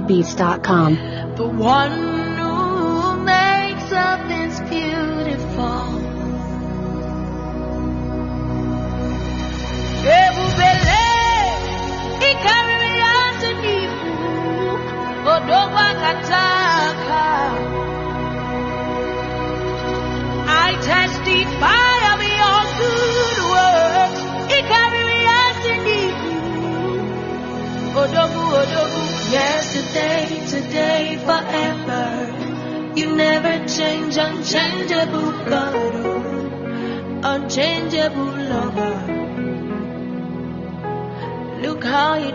DailyBeats.com.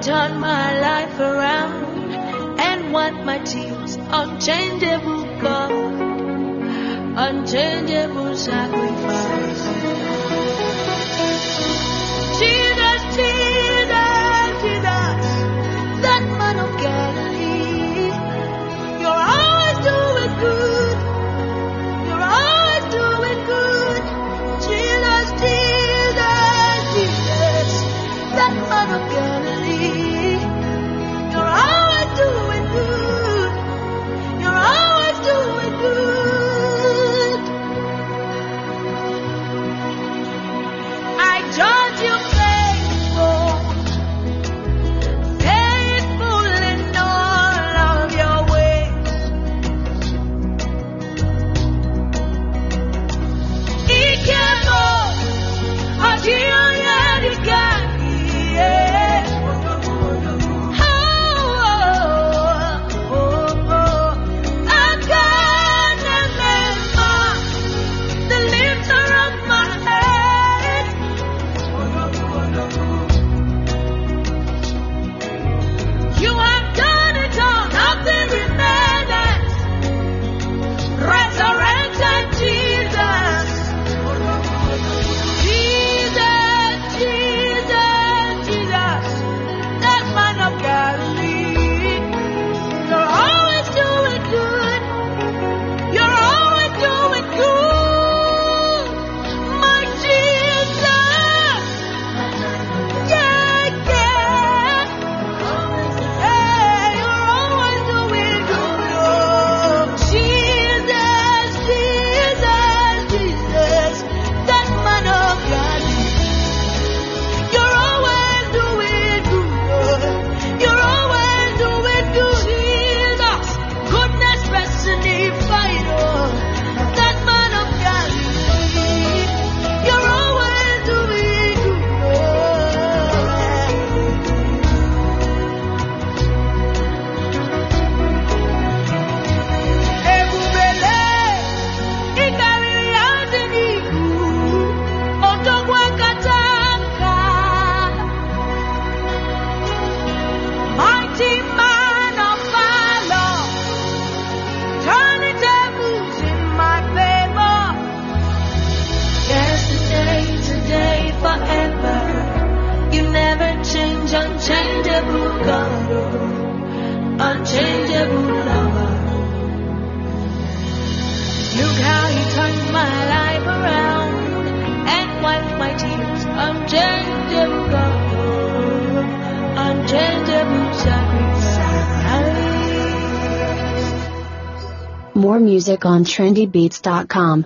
turn my life around and wipe my tears. Unchangeable God, unchangeable sacrifice. on trendybeats.com.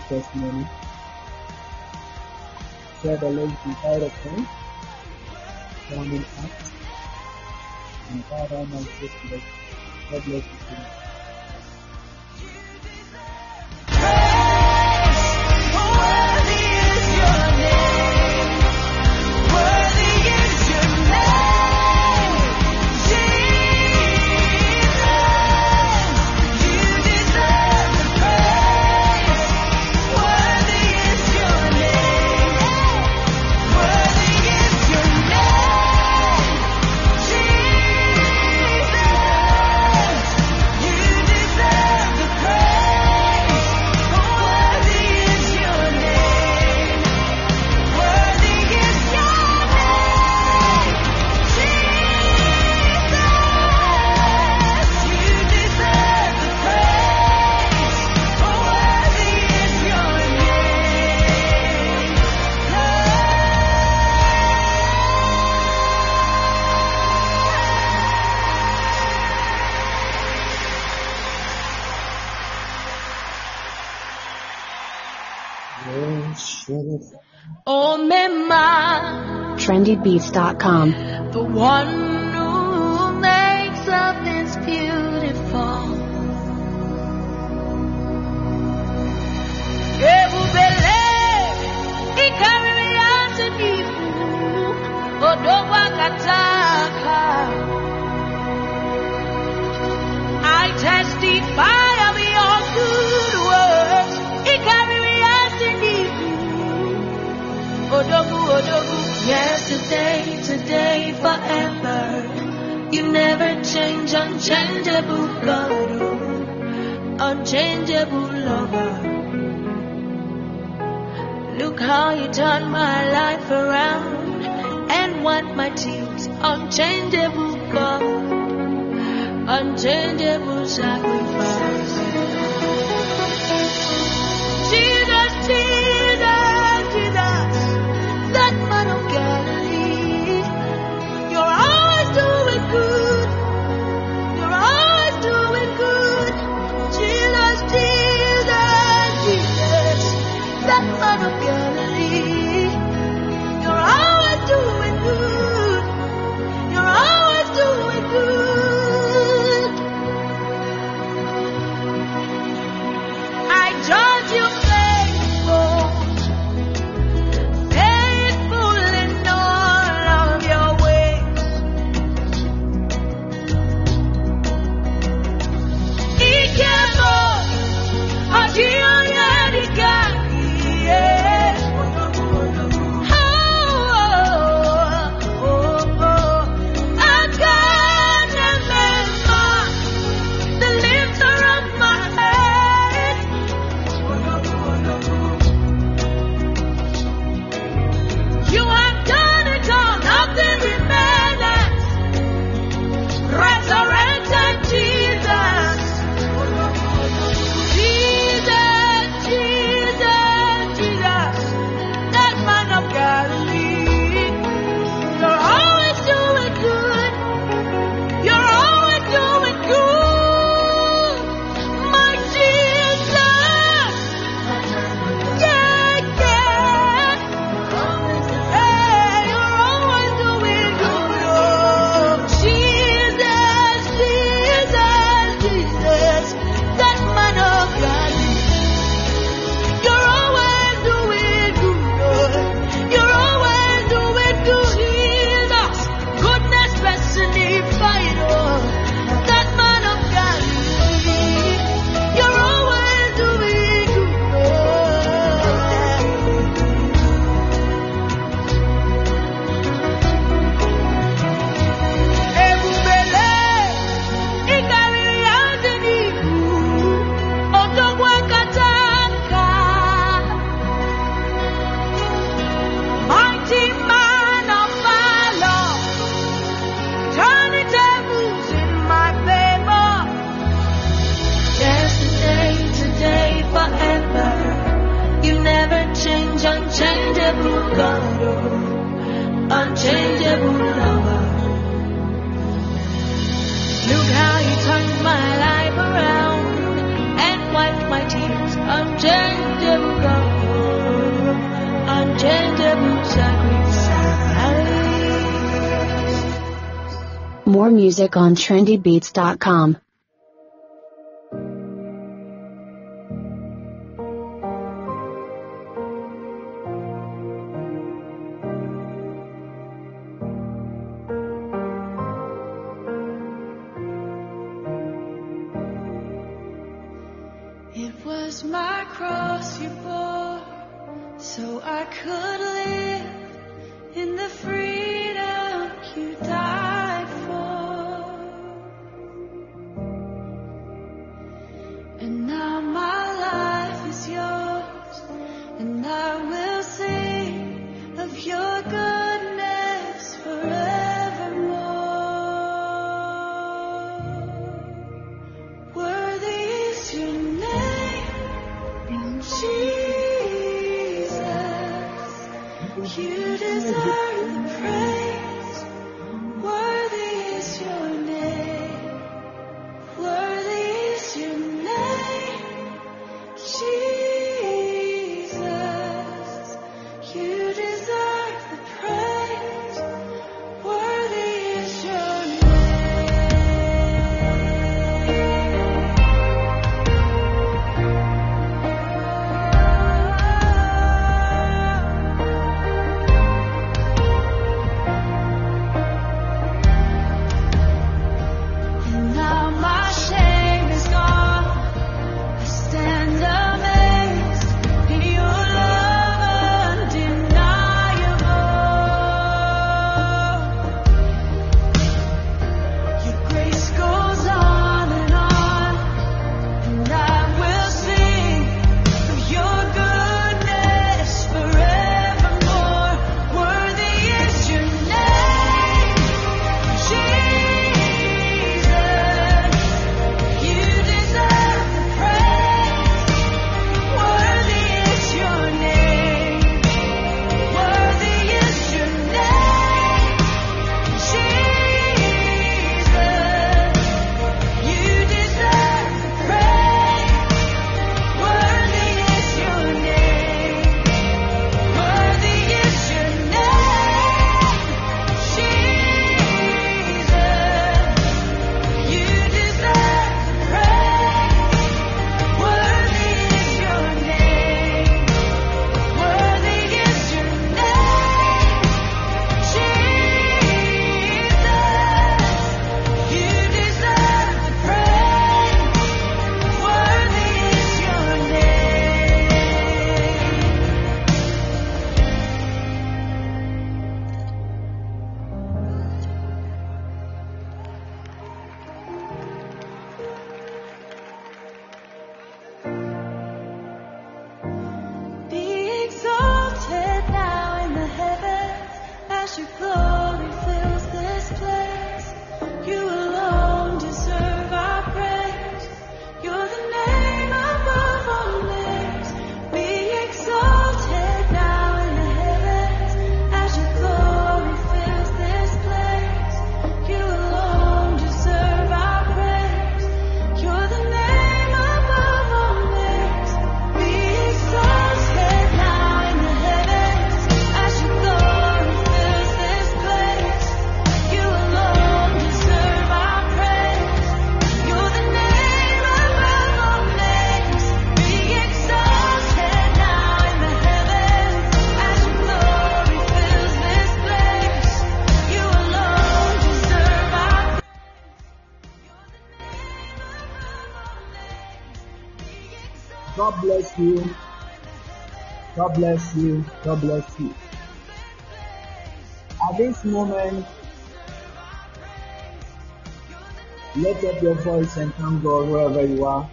Testimony. Share the link inside of him. Joining us. And God Almighty, God bless you. trendybeats.com. The one Yesterday, today, forever. You never change, unchangeable God, unchangeable lover. Look how you turn my life around and wipe my tears, unchangeable God, unchangeable sacrifice. on trendybeats.com. God bless you. God bless you. At this moment, lift up your voice and thank God wherever you are.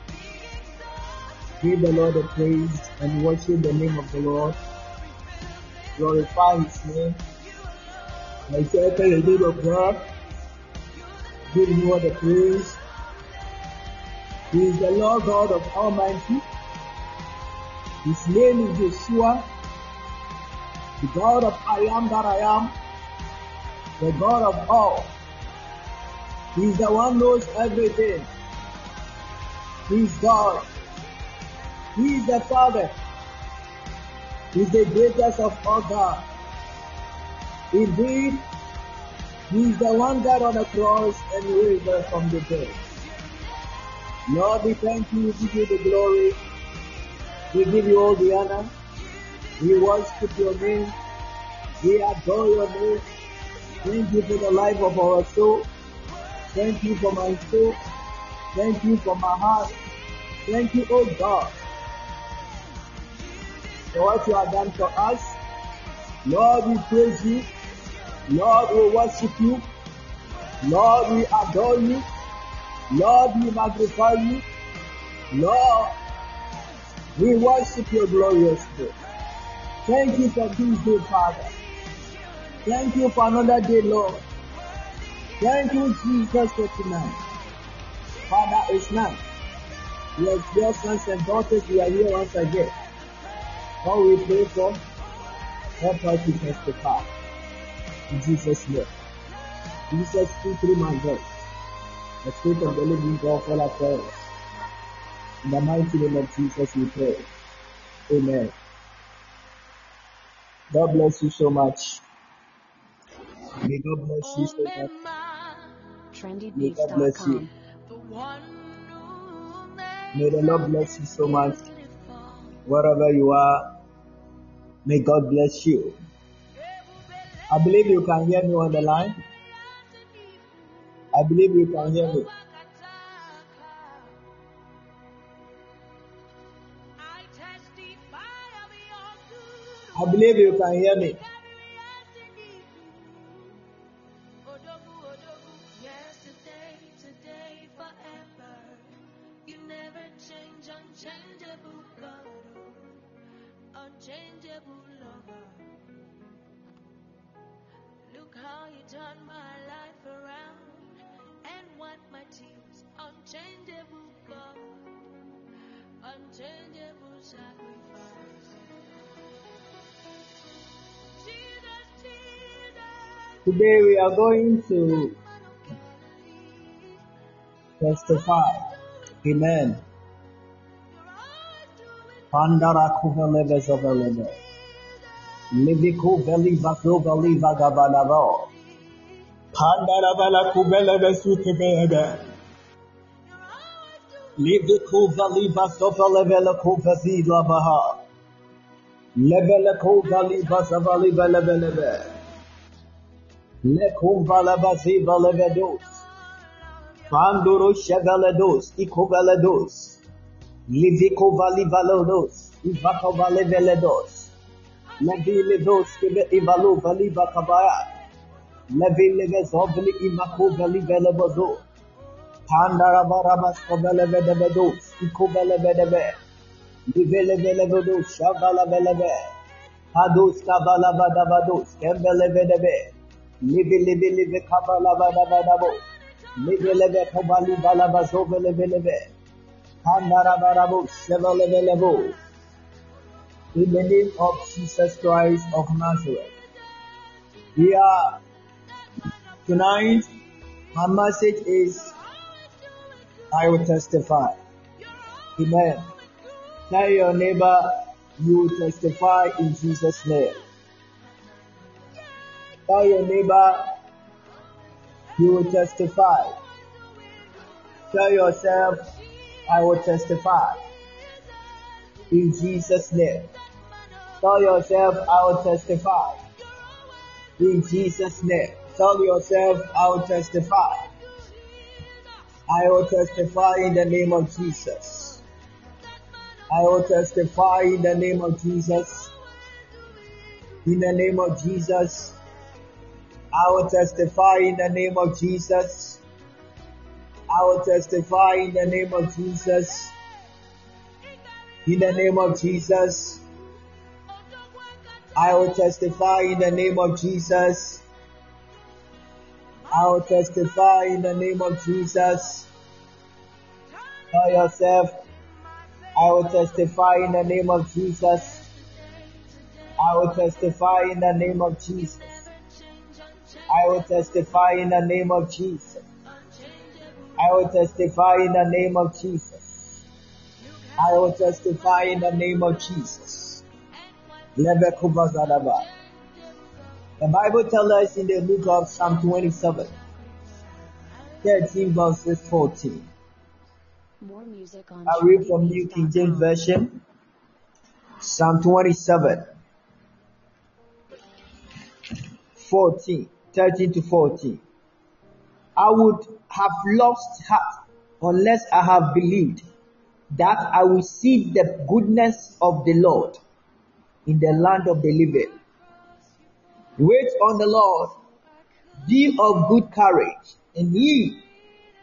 Give the Lord a praise and worship the name of the Lord. Glorify His name. Exalted the Lord of God. Give Him all the praise. He is the Lord God of Almighty. His name is Yeshua, the God of I am that I am, the God of all. He is the one who knows everything. He is God. He is the Father. He is the greatest of all God. Indeed, He is the one that on the cross and risen from the dead. Lord, we thank you, we give you the glory. We give you all the honor. We worship your name. We adore your name. Thank you for the life of our soul. Thank you for my soul. Thank you for my heart. Thank you, oh God, for what you have done for us. Lord, we praise you. Lord, we worship you. Lord, we adore you. Lord, we magnify you. Lord, we worship your glorious name. Thank you for this day, Father. Thank you for another day, Lord. Thank you, Jesus, for tonight. Father, it's night. Yes, dear sons and daughters, we are here once again. All we pray for, help us to testify. In Jesus' name. Jesus speak through my voice. The Spirit of the living God fall upon us. In the mighty name of Jesus we pray. Amen. God bless you so much. May God bless you so much. May God bless you. May the Lord bless you so much. Wherever you are, may God bless you. I believe you can hear me on the line. I believe you can hear me. I believe you can hear me. Today we are going to testify. Amen. Pandara kuveleve zoveleve. Liviku veli vaso veli vagabalavo. Pandara vala always doing Liviku veli vaso labaha. Lebele kuvali vasavali velebelebe. Lekum valabazi valavedos. Panduro chevelados. Icovelados. Livico valivalados. Ivaco valevelados. Levi ledos kive ivalu valiva kabaya. Levi leves ovli imaku valivelabado. Pandarabarabas kovelevelevedos. Icoveleveleve. Livelevelevedos. Shavalabeleve. Hados kabalabadavados. Kembeleveleve. In the name of Jesus Christ of Nazareth. We are tonight. My message is I will testify. Amen. Tell your neighbor you will testify in Jesus' name. Tell your neighbor you will testify. Tell yourself I will testify in Jesus' name. Tell yourself I will testify in Jesus' name. Tell yourself I will testify. I will testify in the name of Jesus. I will testify in the name of Jesus. In the name of Jesus. I will testify in the name of Jesus. I will testify in the name of Jesus. In the name of Jesus. I will testify in the name of Jesus. I will testify in the name of Jesus. Tell yourself, I will testify in the name of Jesus. I will testify in the name of Jesus. I will testify in the name of Jesus. I will testify in the name of Jesus. I will testify in the name of Jesus. The Bible tells us in the book of Psalm 27, 13 verses 14. More music on I read from New King James Version, Psalm 27, 14, 13 to 14. I would have lost heart unless I have believed that I will see the goodness of the Lord in the land of the living. Wait on the Lord, be of good courage, and he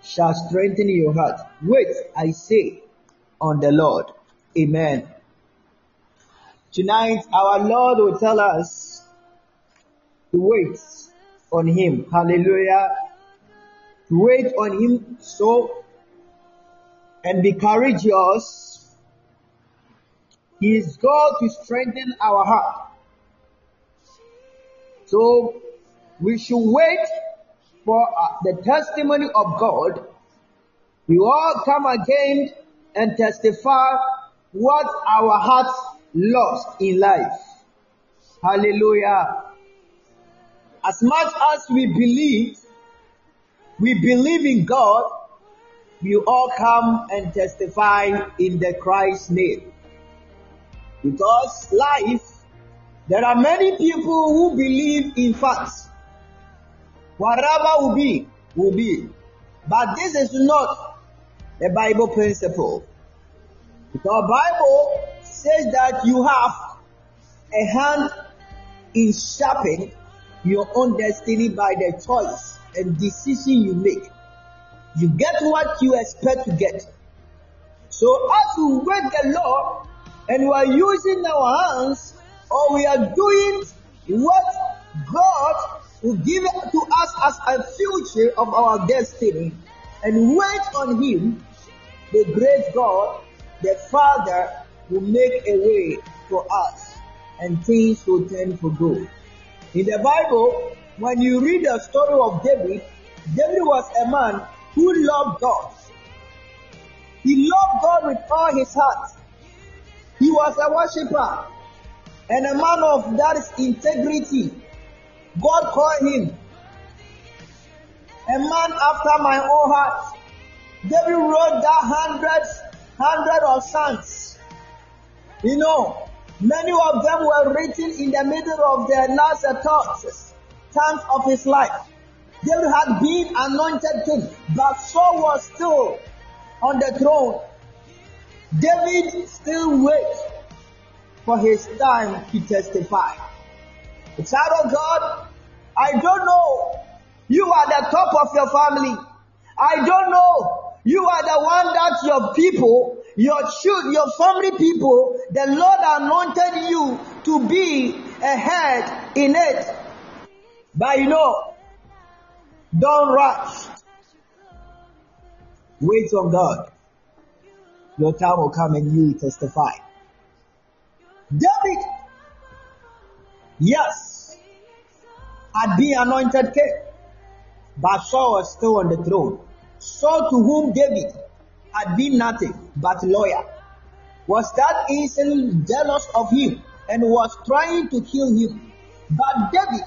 shall strengthen your heart. Wait, I say, on the Lord. Amen. Tonight, our Lord will tell us to wait on Him. Hallelujah. To wait on Him so and be courageous. He is God to strengthen our heart. So we should wait for uh, the testimony of God. We all come again and testify what our hearts lost in life. Hallelujah. As much as we believe, we believe in God, we all come and testify in the Christ name. Because life, there are many people who believe in facts. Whatever will be, will be. But this is not the Bible principle. Because Bible says that you have a hand in shaping your own destiny by the choice and decision you make. You get what you expect to get. So as we wait the Lord and we are using our hands or we are doing what God will give to us as a future of our destiny and wait on Him, the great God, the Father, will make a way for us and things will turn for good. In the Bible, when you read the story of David, David was a man who loved God. He loved God with all his heart. He was a worshiper and a man of that integrity. God called him a man after my own heart. David wrote that hundreds, hundred of songs. You know, many of them were written in the middle of the last times of his life. David had been anointed king, but Saul was still on the throne. David still waits for his time to testify. Child of God, I don't know. You are the top of your family. I don't know. You are the one that your people, your children, your family people, the Lord anointed you to be a head in it. But you know, don't rush. Wait on God. Your time will come and you will testify. David, yes, had been anointed king, but Saul was still on the throne. Saul to whom David had been nothing but loyal, was that easily jealous of him and was trying to kill him. But David,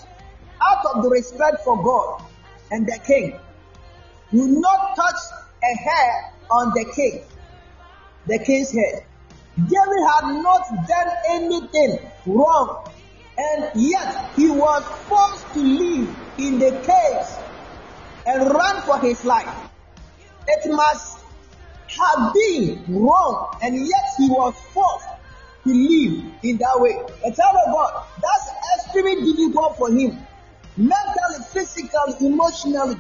out of the respect for God and the king, will not touch a hair on the king, the king's head. David had not done anything wrong, and yet he was forced to live in the caves and run for his life. It must have been wrong, and yet he was forced to live in that way. A child of God, that's extremely difficult for him, mentally, physically, emotionally,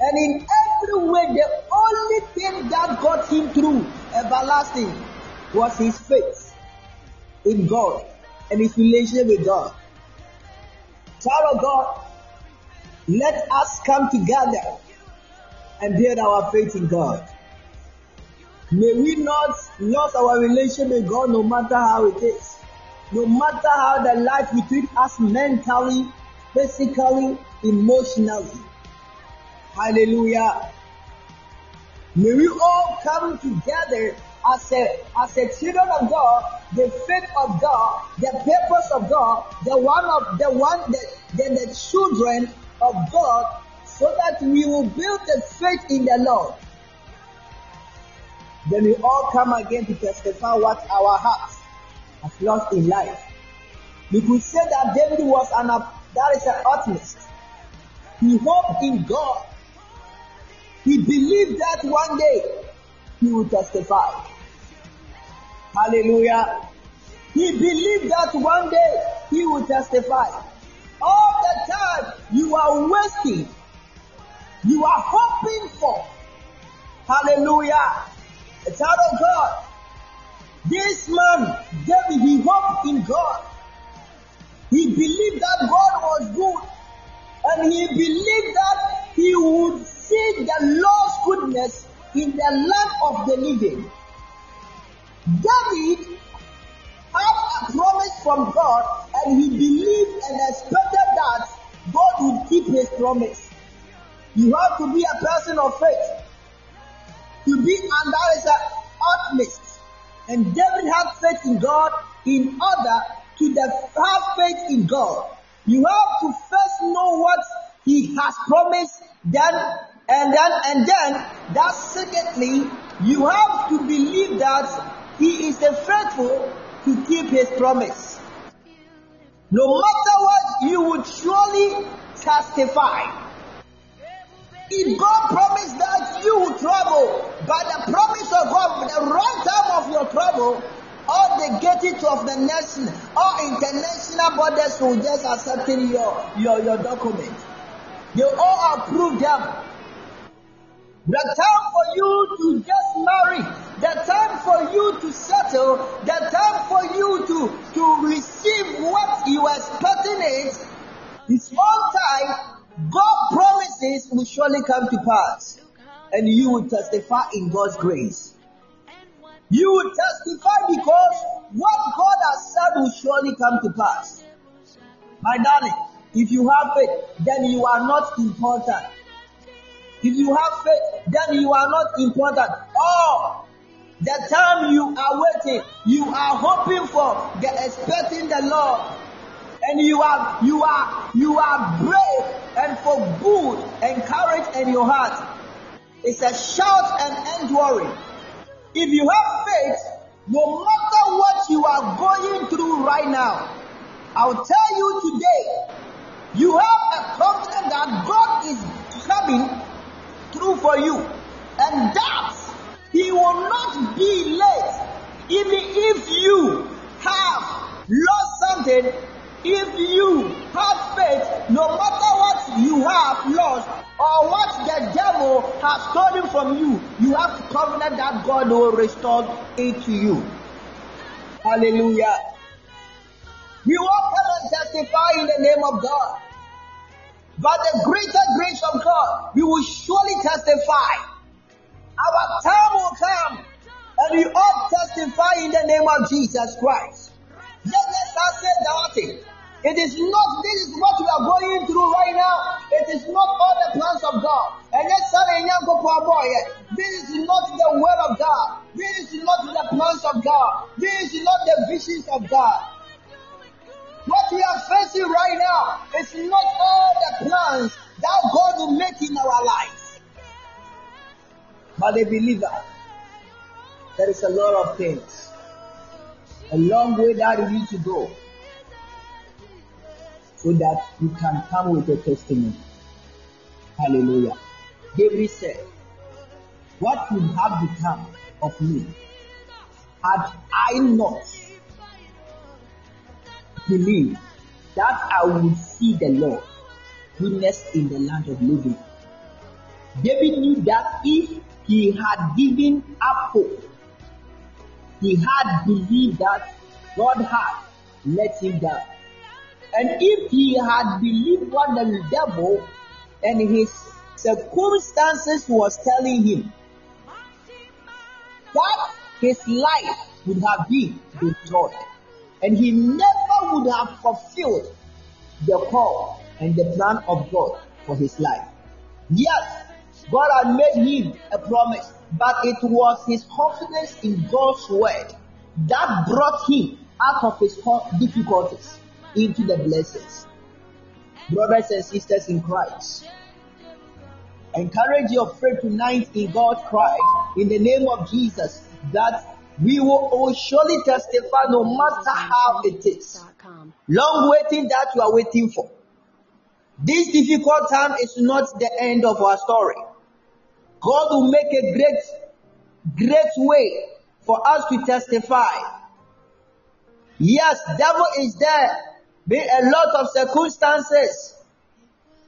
and in every way. The only thing that got him through everlasting was his faith in God and his relationship with God. Child of God, let us come together and build our faith in God. May we not lose our relationship with God no matter how it is. No matter how the life will treat us mentally, physically, emotionally. Hallelujah. May we all come together as a as a children of God, the faith of God, the purpose of God, the one of the one the, the, the children of God, so that we will build the faith in the Lord. Then we all come again to testify what our hearts have lost in life. We could say that David was an that is an optimist. He hoped in God. He believed that one day he would testify. Hallelujah. He believed that one day he would testify. All the time you are wasting. You are hoping for. Hallelujah. A child of God. This man, David, he hoped in God. He believed that God was good. And he believed that he would see the Lord's goodness in the land of the living. David had a promise from God and he believed and expected that God would keep his promise. You have to be a person of faith. To be and that is optimist. And David had faith in God in order to have faith in God. You have to first know what he has promised, then and then and then that secondly, you have to believe that he is faithful to keep his promise. No matter what, you would surely testify. If God promised that you will travel, by the promise of God, the right time of your travel, all the gates of the nation, all international borders will just accepting your, your, your document. They all approve them. The time for you to just marry, the time for you to settle, the time for you to, to receive what you are expecting is, is on time. God promises will surely come to pass. And you will testify in God's grace. You will testify because what God has said will surely come to pass. My darling, if you have faith, then you are not important. If you have faith, then you are not important. Oh, the time you are waiting, you are hoping for, the expecting the Lord, and you are you are you are brave and for good and courage in your heart. It's a shout and end worry. If you have faith, no matter what you are going through right now, I'll tell you today, you have a confidence that God is coming through for you, and that He will not be late. Even if you have lost something, if you have faith, no matter what you have lost or what the devil has stolen from you, you have confidence that God will restore it to you. Hallelujah. We will come and testify in the name of God. By the greater grace of God, we will surely testify. Our time will come and we all testify in the name of Jesus Christ. Let us not say doubting. It is not, this is what we are going through right now. It is not all the plans of God. And say, this is not the word of God. This is not the plans of God. This is not the visions of God. What we are facing right now is not all the plans that God will make in our life. But a believer, there is a lot of things, a long way that you need to go so that you can come with a testimony. Hallelujah. David said, What would have become of me had I not believed that I would see the Lord goodness in the land of living? David knew that if he had given up hope, he had believed that God had let him down. And if he had believed what the devil and his circumstances was telling him, that his life would have been destroyed. And he never would have fulfilled the call and the plan of God for his life. Yes, God had made him a promise. But it was his confidence in God's word that brought him out of his difficulties into the blessings. Brothers and sisters in Christ, encourage your faith tonight in God's Christ in the name of Jesus that we will, will surely testify no matter how it is. Long waiting that you are waiting for. This difficult time is not the end of our story. God will make a great, great way for us to testify. Yes, devil is there. Be a lot of circumstances.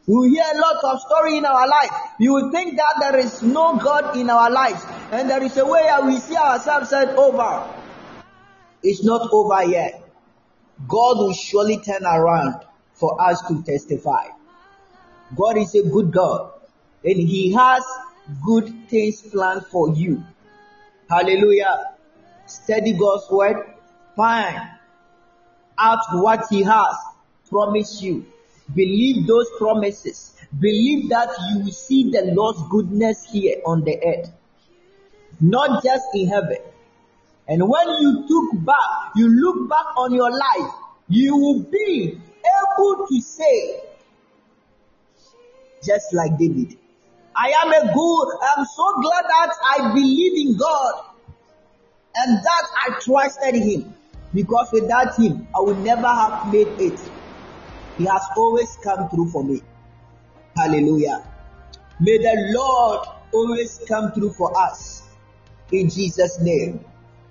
We hear a lot of story in our life. You will think that there is no God in our lives, and there is a way that we see ourselves said over. It's not over yet. God will surely turn around for us to testify. God is a good God, and He has good things planned for you. Hallelujah. Study God's word. Find out what He has promised you. Believe those promises. Believe that you will see the Lord's goodness here on the earth, not just in heaven. And when you took back, you look back on your life, you will be able to say, just like David, I am a good, I'm so glad that I believe in God and that I trusted Him. Because without Him, I would never have made it. He has always come through for me. Hallelujah. May the Lord always come through for us. In Jesus' name.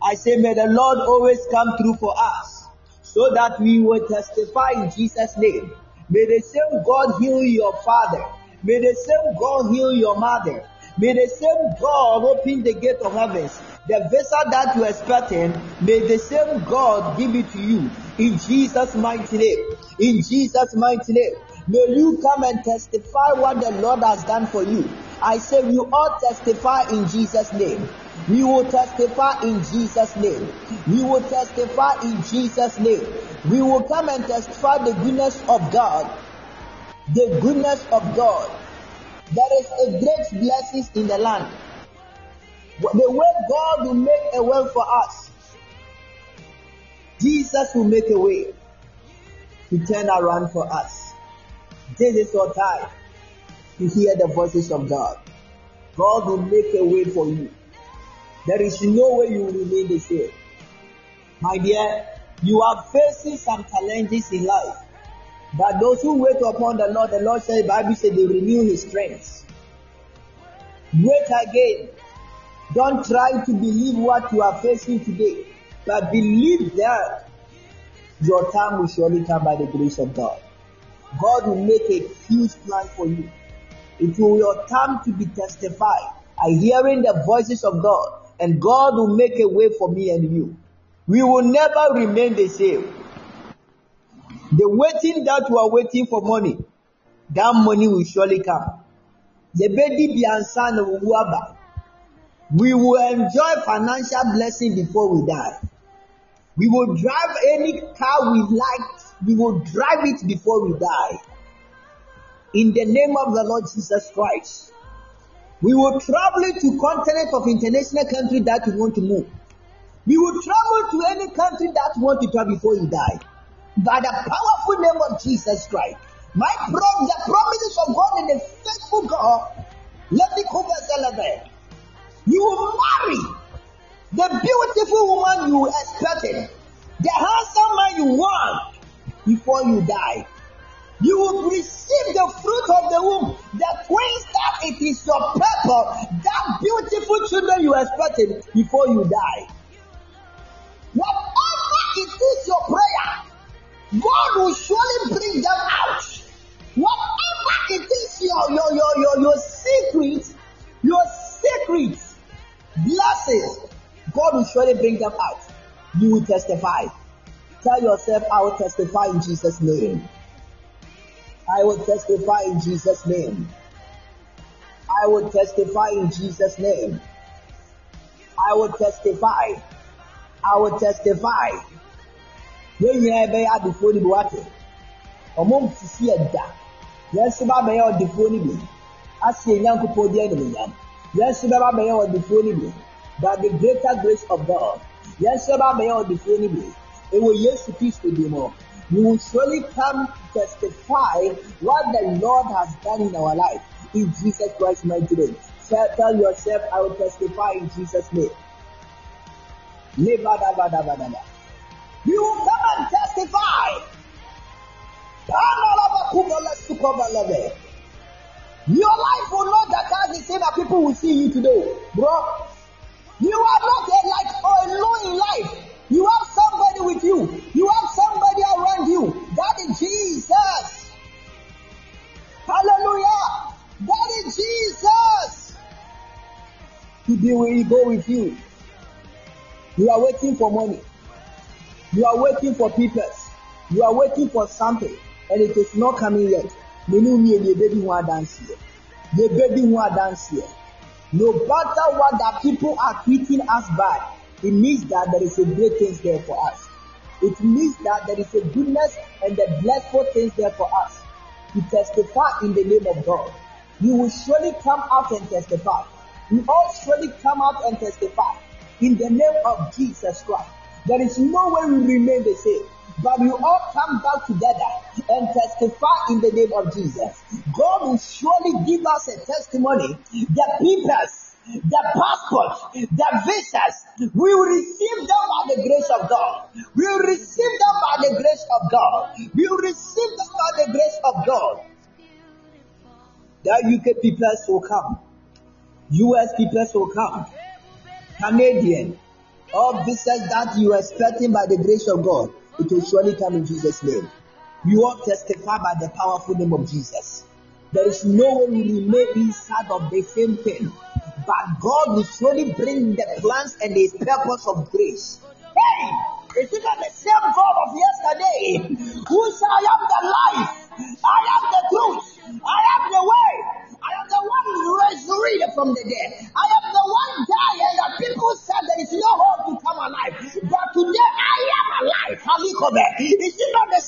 I say, may the Lord always come through for us so that we will testify in Jesus' name. May the same God heal your father. May the same God heal your mother. May the same God open the gate of heavens. The visa that you expecting, may the same God give it to you in Jesus' mighty name. In Jesus' mighty name. May you come and testify what the Lord has done for you. I say we all testify in Jesus' name. We will testify in Jesus' name. We will testify in Jesus' name. We will come and testify the goodness of God. The goodness of God. There is a great blessings in the land. The way God will make a way for us. Jesus will make a way to turn around for us. This is your time to hear the voices of God. God will make a way for you. There is no way you will remain the same. My dear, you are facing some challenges in life. But those who wait upon the Lord, the Lord said, the Bible said they renew his strength. Wait again. Don't try to believe what you are facing today, but believe that your time will surely come by the grace of God. God will make a huge plan for you. It will your time to be testified. I hearing the voices of God, and God will make a way for me and you. We will never remain the same. The waiting that you are waiting for money, that money will surely come. We will enjoy financial blessing before we die. We will drive any car we like. We will drive it before we die. In the name of the Lord Jesus Christ. We will travel to continent of international country that we want to move. We will travel to any country that you want to travel before you die. By the powerful name of Jesus Christ. My prom- the promises of God and the faithful God. Let me cover celebrate. You will marry the beautiful woman you expected, the handsome man you want before you die. You will receive the fruit of the womb, the twins that it is your purpose, that beautiful children you expected before you die. Whatever it is your prayer, God will surely bring them out. Whatever it is your your your your, your secret, your secret blessings, God will surely bring them out. You will testify. Tell yourself, I will testify in Jesus' name. I will testify in Jesus' name. I will testify in Jesus' name. I will testify. I will testify. Yẹn nyinaa bɛyɛ adefoɔ ni bi wate. Ɔmo nsisi ɛda. Yɛn nso ba bɛyɛ ɔdefoɔ ni bi. Asi enyankopɔn di ɛnum nyam. Yes, bɛba bɛyɛ ɔdefoɔ no bi. By the greater grace of God. Yes, bɛba bɛyɛ ɔdefoɔ no bi. Yesu Kristo di mu. You will surely come to testify what the Lord has done in our life. In Jesus Christ's mighty name. Tell, yourself, I will testify in Jesus' name. Lebadabadabadaba. You will come and testify. Your life will not as the same that people will see you today, bro. You are not a, like alone in life. You have somebody with you. You have somebody around you. That is Jesus. Hallelujah. That is Jesus. He will go with you. You are waiting for money. You are waiting for people. You are waiting for something, and it is not coming yet. Menu ni ye baby who are dancing. The baby who are dancing. No matter what that people are treating us by, it means that there is a great things there for us. It means that there is a goodness and the blessful things there for us to testify in the name of God. You will surely come out and testify. You all surely come out and testify in the name of Jesus Christ. There is no way we remain the same, but we all come back together and testify in the name of Jesus. God will surely give us a testimony. The papers, the passports, the visas, we will receive them by the grace of God. We will receive them by the grace of God. We will receive them by the grace of God. The UK people will come. US people will come. Canadian, all visas that you are expecting by the grace of God, it will surely come in Jesus' name. You all testify by the powerful name of Jesus. There is no way we remain inside of the same thing, but God will surely bring the plans and His purpose of grace. Hey, is it not the same God of yesterday who said, I am the life, I am the truth, I am the way, I am the one resurrected from the dead. I Halikobe. Is it not the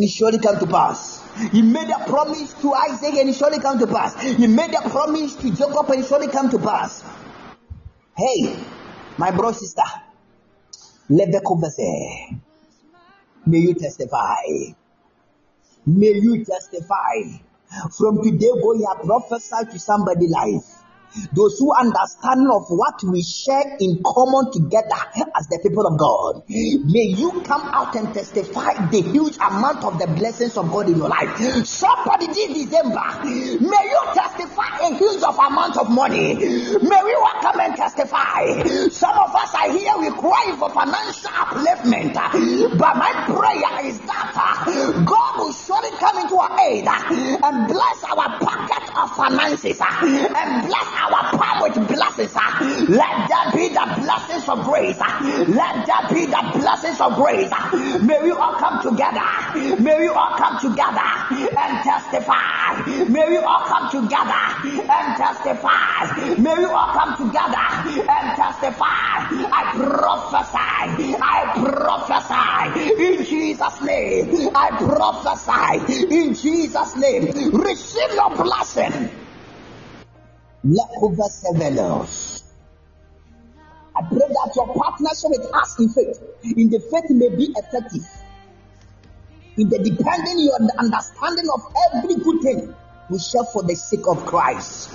and it surely come to pass. He made a promise to Isaac, and it surely come to pass. He made a promise to Jacob, and it surely come to pass. Hey, my bro, sister, let the conversation. May you testify. May you testify. From today, go here, prophesy to somebody life those who understand of what we share in common together as the people of God. May you come out and testify the huge amount of the blessings of God in your life. Somebody this December, may you testify a huge of amount of money. May we welcome and testify. Some of us are here, we cry for financial upliftment, but my prayer is that uh, God will surely come into our aid and bless our pocket of finances uh, and bless our palm with blessings. Uh, let that be the blessings of grace. Let Uh, may we all come together. May we all come together and testify. May we all come together and testify. May we all come together and testify. I prophesy. I prophesy in Jesus' name. I prophesy in Jesus' name. Receive your blessing. Leftover. I pray that your partnership with us in faith, in the faith may be effective. In the depending your understanding of every good thing we share for the sake of Christ.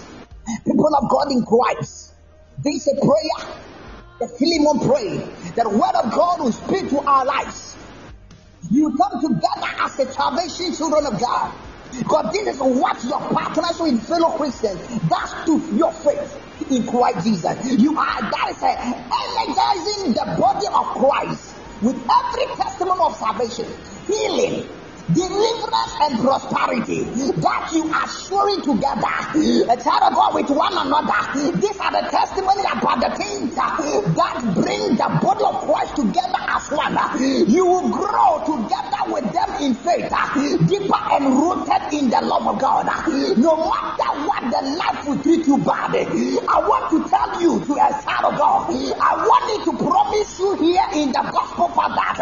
People of God in Christ. This is a prayer. The Philemon prayed. The word of God will speak to our lives. You come together as the salvation children of God. Because this is what your partners with fellow Christians does to your faith in Christ Jesus. You are that is energizing the body of Christ with every testimony of salvation, healing, deliverance and prosperity that you are sharing together. A child of God with one another. These are the testimony about the things that bring the body of Christ together as one. You will grow together with them in faith, deeper and rooted in the love of God. No matter what the life will treat you bad, I want to tell you to a child of God, I want you to promise you here in the gospel for that.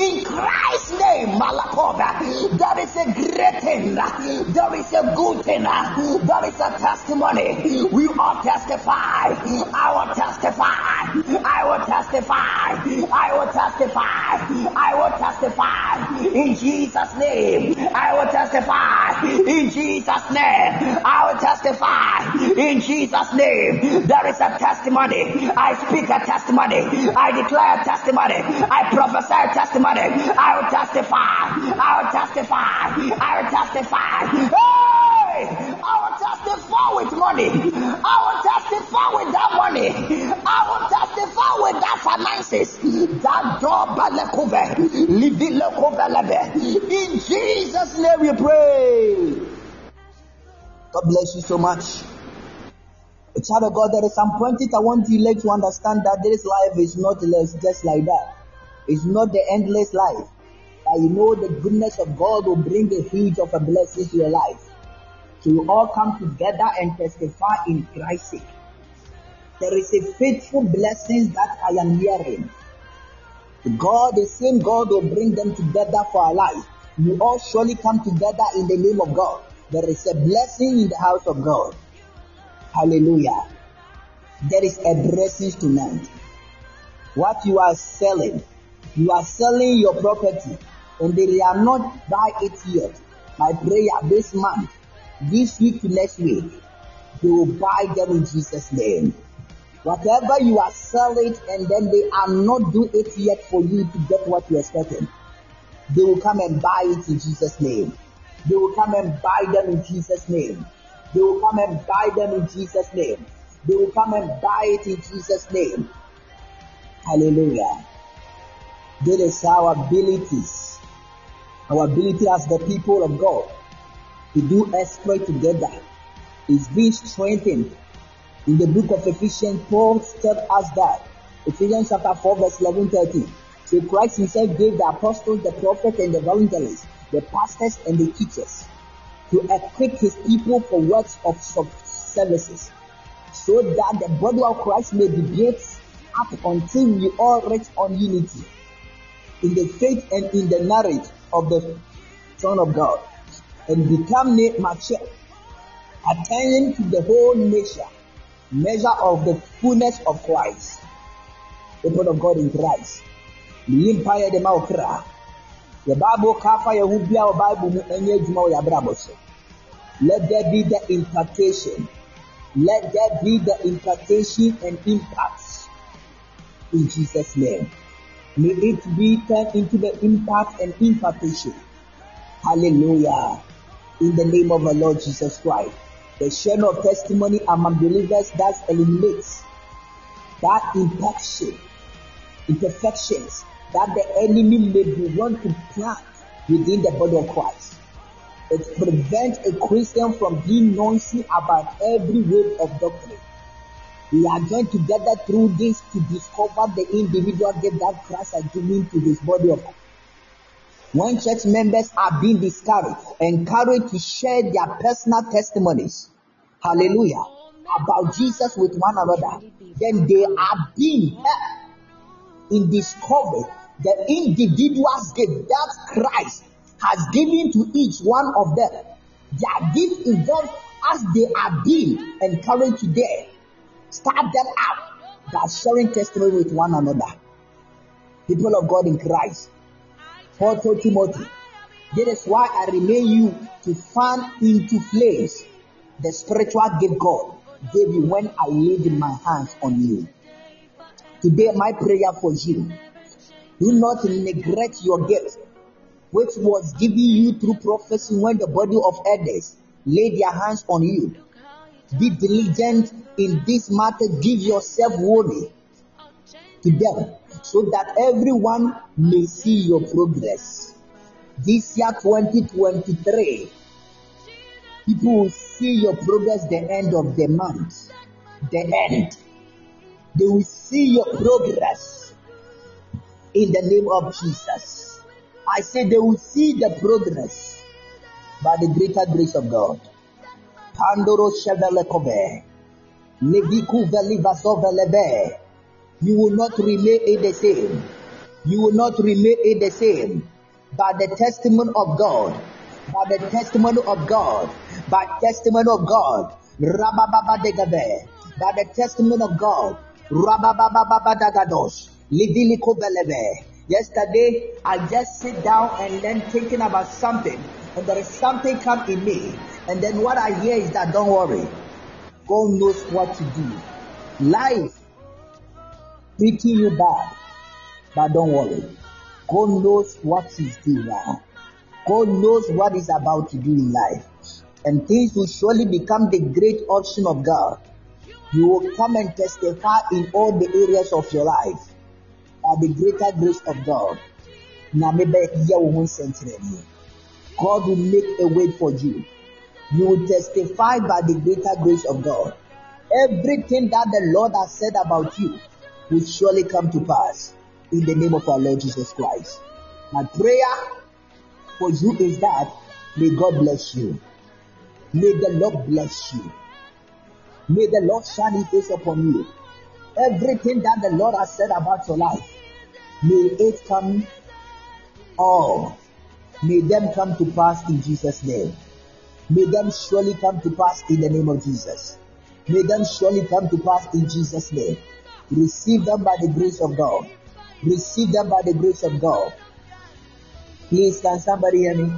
In Christ's name, Malakova. There is a great thing. There is a good thing. There is a testimony. We all testify. I will testify. I will testify. I will testify. I will testify. In Jesus' name. I will testify. In Jesus' name. I will testify. In Jesus' name. There is a testimony. I speak a testimony. I declare a testimony. I prophesy a testimony. I will testify. I will will testify. I will testify. Hey! I will testify with money. I will testify with that money. I will testify with that finances. That job In Jesus' name we pray. God bless you so much. A Child of God, there is some point that I want you to understand that this life is not just like that. It's not the endless life. I know the goodness of God will bring a huge of a blessing to your life. So you all come together and testify in Christ's sake. There is a faithful blessing that I am hearing. God, the same God will bring them together for our life. We all surely come together in the name of God. There is a blessing in the house of God. Hallelujah. There is a blessing tonight. What you are selling, you are selling your property and they are not buy it yet. My prayer this month, this week to next week, they will buy them in Jesus' name. Whatever you are selling and then they are not do it yet for you to get what you're expecting. They will come and buy it in Jesus' name. They will come and buy them in Jesus' name. They will come and buy them in Jesus' name. They will come and buy it in Jesus' name. Hallelujah. That is our abilities. Our ability as the people of God to do exploit together is being strengthened. In the book of Ephesians, Paul tells us that. Ephesians chapter 4, verse 11 13. So Christ himself gave the apostles, the prophets, and the evangelists, the pastors, and the teachers to equip his people for works of services, so that the body of Christ may be built up until we all reach on unity in the faith and in the knowledge of the Son of God, and become mature, attaining to the whole measure, measure of the fullness of Christ. the word of God in Christ. Yiyi mpaeɛ de ma. Yɛ Bible ka fa yɛn ho bia wɔ Bible mu. Let there be the impartation. Let there be the impartation and impact in Jesus' name. May it be turned into the impact and impartation. Hallelujah. In the name of the Lord Jesus Christ. The sharing of testimony among believers that eliminates that imperfection, imperfections that the enemy may be want to plant within the body of Christ. It prevents a Christian from being noisy about every way of doctrine. We are joined together through this to discover the individual gift that Christ has given to his body of Christ. when church members are being discouraged, encouraged to share their personal testimonies, hallelujah, about Jesus with one another, then they are being helped in discovering the individual's gift that Christ has given to each one of them. Their gift involves as they are being encouraged today. Start them out by sharing testimony with one another. People of God in Christ. Paul told Timothy, That is why I remain you to fan into flames the spiritual gift God gave you when I laid my hands on you. Today, my prayer for you do not neglect your gift, which was given you through prophecy when the body of elders laid their hands on you. Be diligent in this matter, give yourself wholly to them so that everyone may see your progress. This year 2023, people will see your progress the end of the month. The end. They will see your progress in the name of Jesus. I say they will see the progress by the greater grace of God. Pandoro Chevelekobe. Leviku Velivasovelebe. You will not remain in the same. You will not remain in the same. By the testimony of God. By the testimony of God. By testimony of God. Rabababa degabe. By the testimony of God. Rabababa dagados. Liviliko belebe. Yesterday, I just sit down and then thinking about something, and there is something come in me, and then what I hear is that don't worry, God knows what to do. Life treating you bad, but don't worry, God knows what He's doing now. God knows what He's about to do in life, and things will surely become the great option of God. You will come and testify in all the areas of your life by the greater grace of God. God will make a way for you. You will testify by the greater grace of God. Everything that the Lord has said about you will surely come to pass in the name of our Lord Jesus Christ. My prayer for you is that may God bless you. May the Lord bless you. May the Lord shine his face upon you. Everything that the Lord has said about your life, may it come all. May them come to pass in Jesus' name. May them surely come to pass in the name of Jesus. May them surely come to pass in Jesus' name. Receive them by the grace of God. Receive them by the grace of God. Please, can somebody hear me?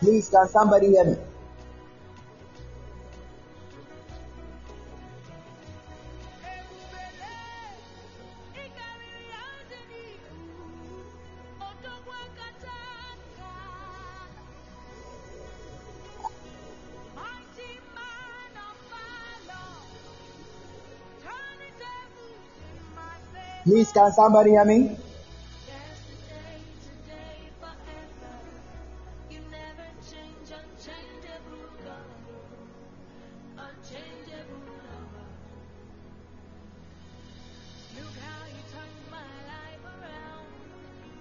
Please, can somebody hear me? Around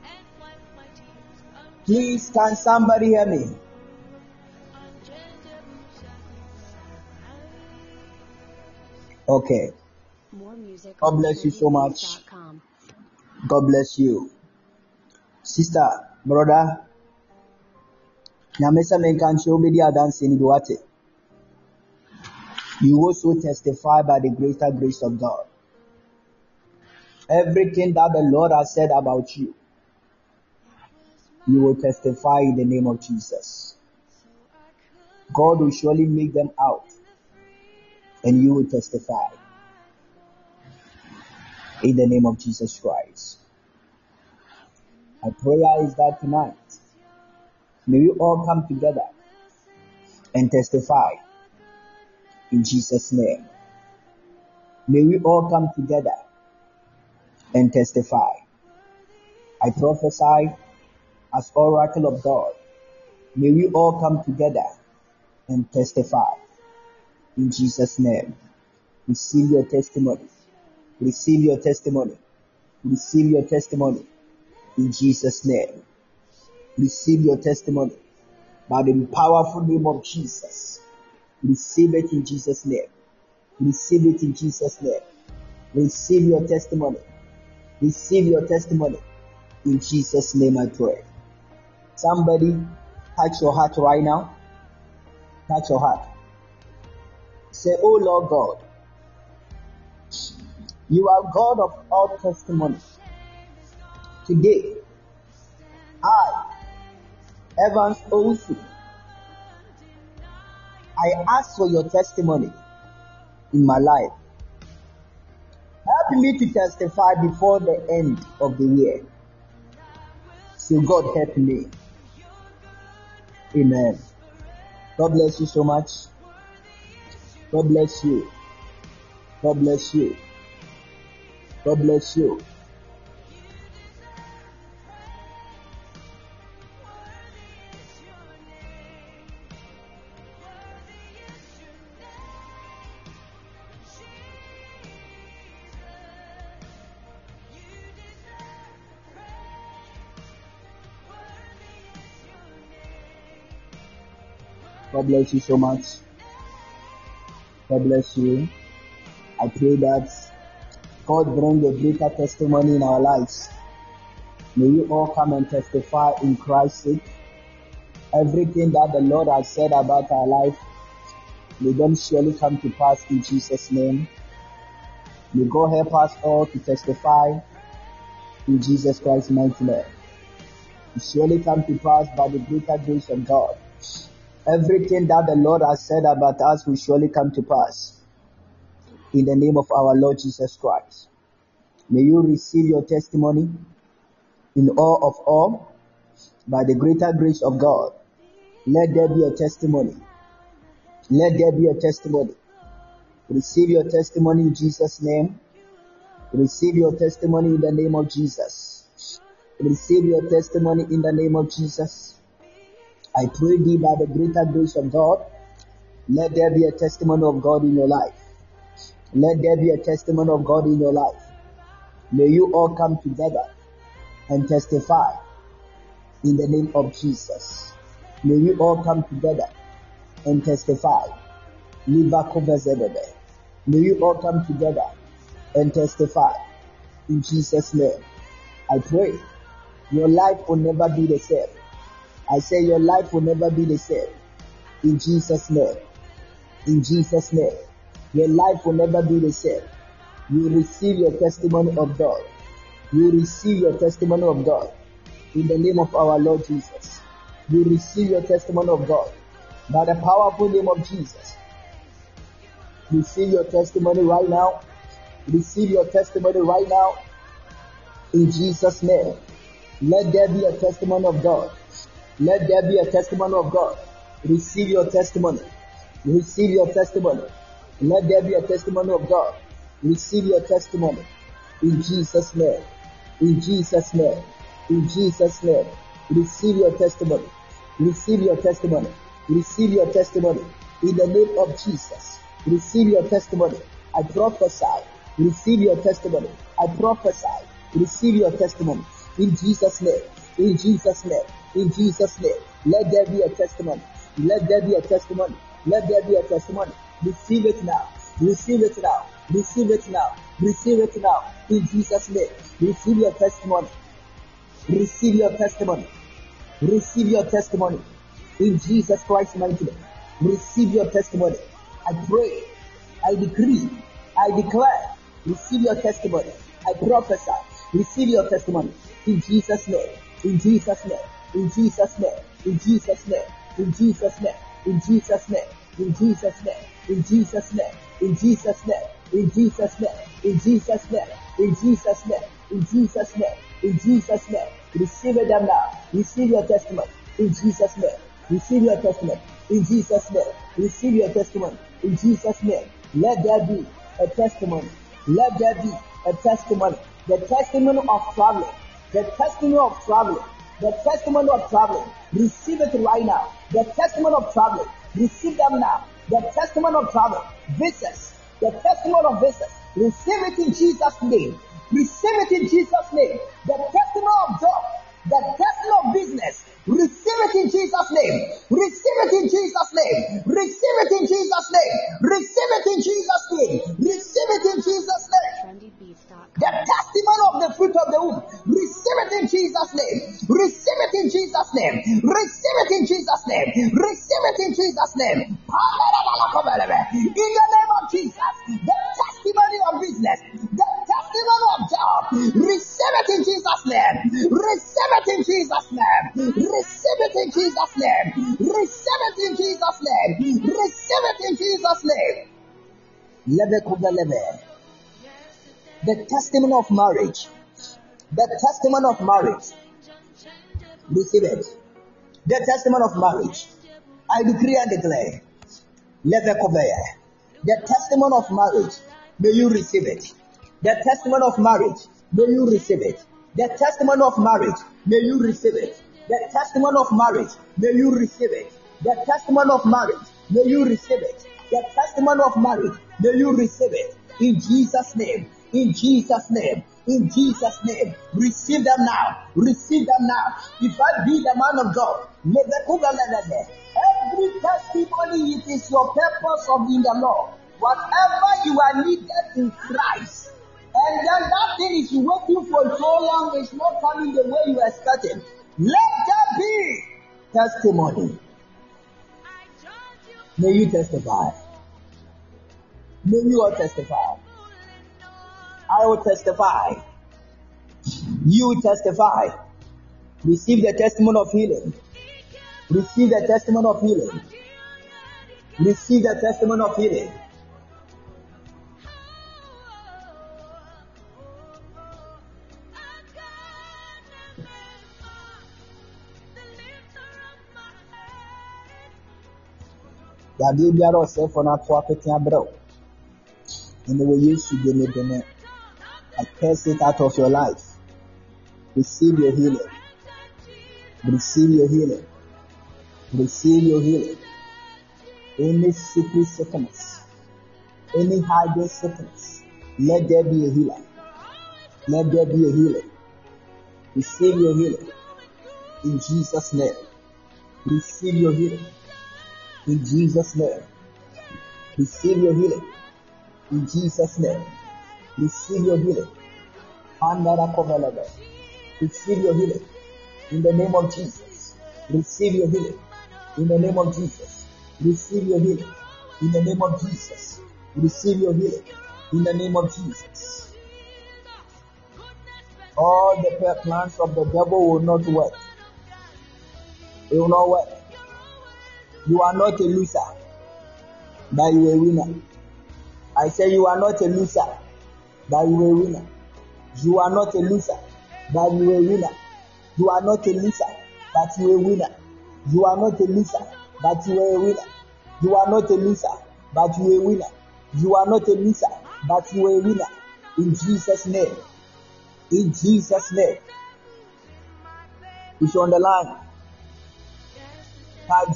and wiped my tears. Please, can somebody hear me? Okay. More music God bless you so much. God bless you. Sister, brother, nyame sɛ menka nkyerɛ wo bɛdi adanse no bi. You also testify by the greater grace of God. Everything that the Lord has said about you, you will testify in the name of Jesus. God will surely make them out, and you will testify in the name of Jesus Christ. My prayer is that tonight, may we all come together and testify in Jesus' name. May we all come together and testify. I prophesy as oracle of God. May we all come together and testify in Jesus' name. Receive your testimony. Receive your testimony. Receive your testimony in Jesus' name. Receive your testimony by the powerful name of Jesus. Receive it in Jesus' name. Receive it in Jesus' name. Receive your testimony. Receive your testimony. In Jesus' name I pray. Somebody touch your heart right now. Touch your heart. Say, Oh Lord God, you are God of all testimony. Today, I, Evans Owusu, I ask for your testimony in my life. Help me to testify before the end of the year. So God help me. Amen. God bless you so much. God bless you. God bless you. God bless you. God bless you so much. God bless you. I pray that God bring a greater testimony in our lives. May you all come and testify in Christ's sake. Everything that the Lord has said about our life, may them surely come to pass in Jesus' name. May God help us all to testify in Jesus Christ's mighty name. It surely come to pass by the greater grace of God. Everything that the Lord has said about us will surely come to pass. In the name of our Lord Jesus Christ. May you receive your testimony in awe of all by the greater grace of God. Let there be a testimony. Let there be a testimony. Receive your testimony in Jesus' name. Receive your testimony in the name of Jesus. Receive your testimony in the name of Jesus. I pray thee by the greater grace of God, let there be a testimony of God in your life. Let there be a testimony of God in your life. May you all come together and testify in the name of Jesus. May you all come together and testify. May you all come together and testify in Jesus' name. I pray your life will never be the same. I say your life will never be the same. In Jesus' name. In Jesus' name. Your life will never be the same. You receive your testimony of God. You receive your testimony of God. In the name of our Lord Jesus. You receive your testimony of God. By the powerful name of Jesus. Receive your testimony right now. Receive your testimony right now. In Jesus' name. Let there be a testimony of God. Let there be a testimony of God. Receive your testimony. Receive your testimony. Let there be a testimony of God. Receive your testimony. In Jesus' name. In Jesus' name. In Jesus' name. Receive your testimony. Receive your testimony. Receive your testimony. In the name of Jesus. Receive your testimony. I prophesy. Receive your testimony. I prophesy. Receive your testimony. In Jesus' name. In Jesus' name. In Jesus' name. Let there be a testimony. Let there be a testimony. Let there be a testimony. Receive it now. Receive it now. Receive it now. Receive it now. In Jesus' name. Receive your testimony. Receive your testimony. Receive your testimony. In Jesus Christ's mighty name. Receive your testimony. I pray. I decree. I declare. Receive your testimony. I prophesy. Receive your testimony. In Jesus' name. In Jesus' name. In Jesus' name. In Jesus' name. In Jesus' name. In Jesus' name. In Jesus' name. In Jesus' name. In Jesus' name. In Jesus' name. In Jesus' name. In Jesus' name. In Jesus' name. In Jesus' name. Receive it now. Receive your testimony. In Jesus' name. Receive your testimony. In Jesus' name. Receive your testimony. In Jesus' name. Let there be a testimony. Let there be a testimony. The testimony of traveling. The testimony of traveling. The testimony of traveling. Receive it right now. The testimony of traveling. Receive them now. The testimony of travel. Visas. The testimony of visas. Receive it in Jesus' name. Receive it in Jesus' name. The testimony of job. The testimony of business. Receive it in Jesus' name. Receive it in Jesus' name. Receive it in Jesus' name. Receive it in Jesus' name. Receive it in Jesus' name. The testimony of the fruit of the womb. Receive it in Jesus' name. Receive it in Jesus' name. Receive it in Jesus' name. Receive it in Jesus' name. In the name of Jesus. The testimony of business. The testimony of job. Receive it in Jesus' name. Receive it in Jesus' name. Receive it in Jesus' name. Receive it in Jesus' name. Receive it in Jesus' name. The testimony of marriage. The testimony of marriage. Receive it. The testimony of marriage. I decree and declare. The testimony of marriage. May you receive it. The testimony of marriage. May you receive it. The testimony of marriage. May you receive it. The testimony of marriage. May you receive it. The testimony of marriage. May you receive it. The testimony of marriage. May you receive it. In Jesus' name. In Jesus' name. In Jesus' name. Receive them now. Receive them now. If I be the man of God, every testimony it is your purpose of in the Lord. Whatever you are needed in Christ, and then that thing is waiting for so long, it's not coming the way you expected. Let that be testimony. May you testify. May you all testify. I will testify. You testify. Receive the testimony of healing. Receive the testimony of healing. Receive the testimony of healing. yadeɛ biara ɔsɛefoɔ no ato apete abrɛ wo ɛna wɔ yesu de ne de no I curse it out of your life. Receive your healing. Receive your healing. Receive your healing. Any secret sickness, any hiding sickness, let there be a healer. Let there be a healing. Receive your healing. In Jesus' name. Receive your healing. In Jesus' name. Receive your healing. In Jesus' name. Receive your healing. Receive your healing. In the name of Jesus. Receive your healing. In the name of Jesus. Receive your healing. In the name of Jesus. Receive your healing. In the name of Jesus. All the plans of the devil will not work. It will not work. You are not a loser, but you are a winner. I say you are not a loser, but you are a winner. You are not a loser, but you are a winner. You are not a loser, but you are a winner. You are not a loser, but you are a winner. You are not a loser, but you are a winner. You are not a loser, but you are a winner. In Jesus' name. In Jesus' name. If you're on the line,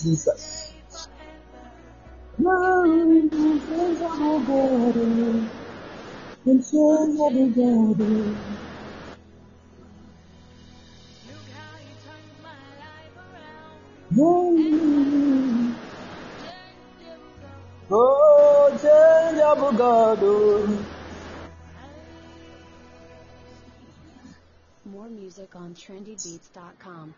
Jesus. Oh, changeable God. oh. More music on trendybeats.com.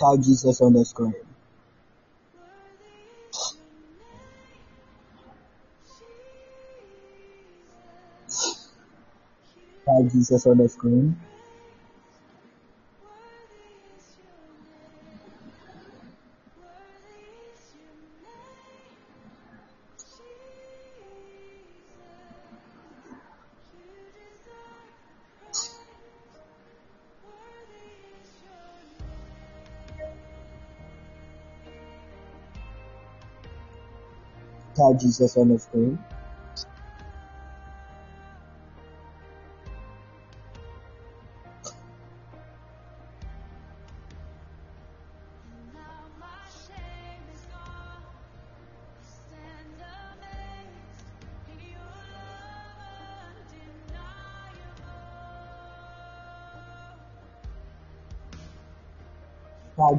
Type Jesus on the screen. Type Jesus on the screen. Type Jesus on the screen.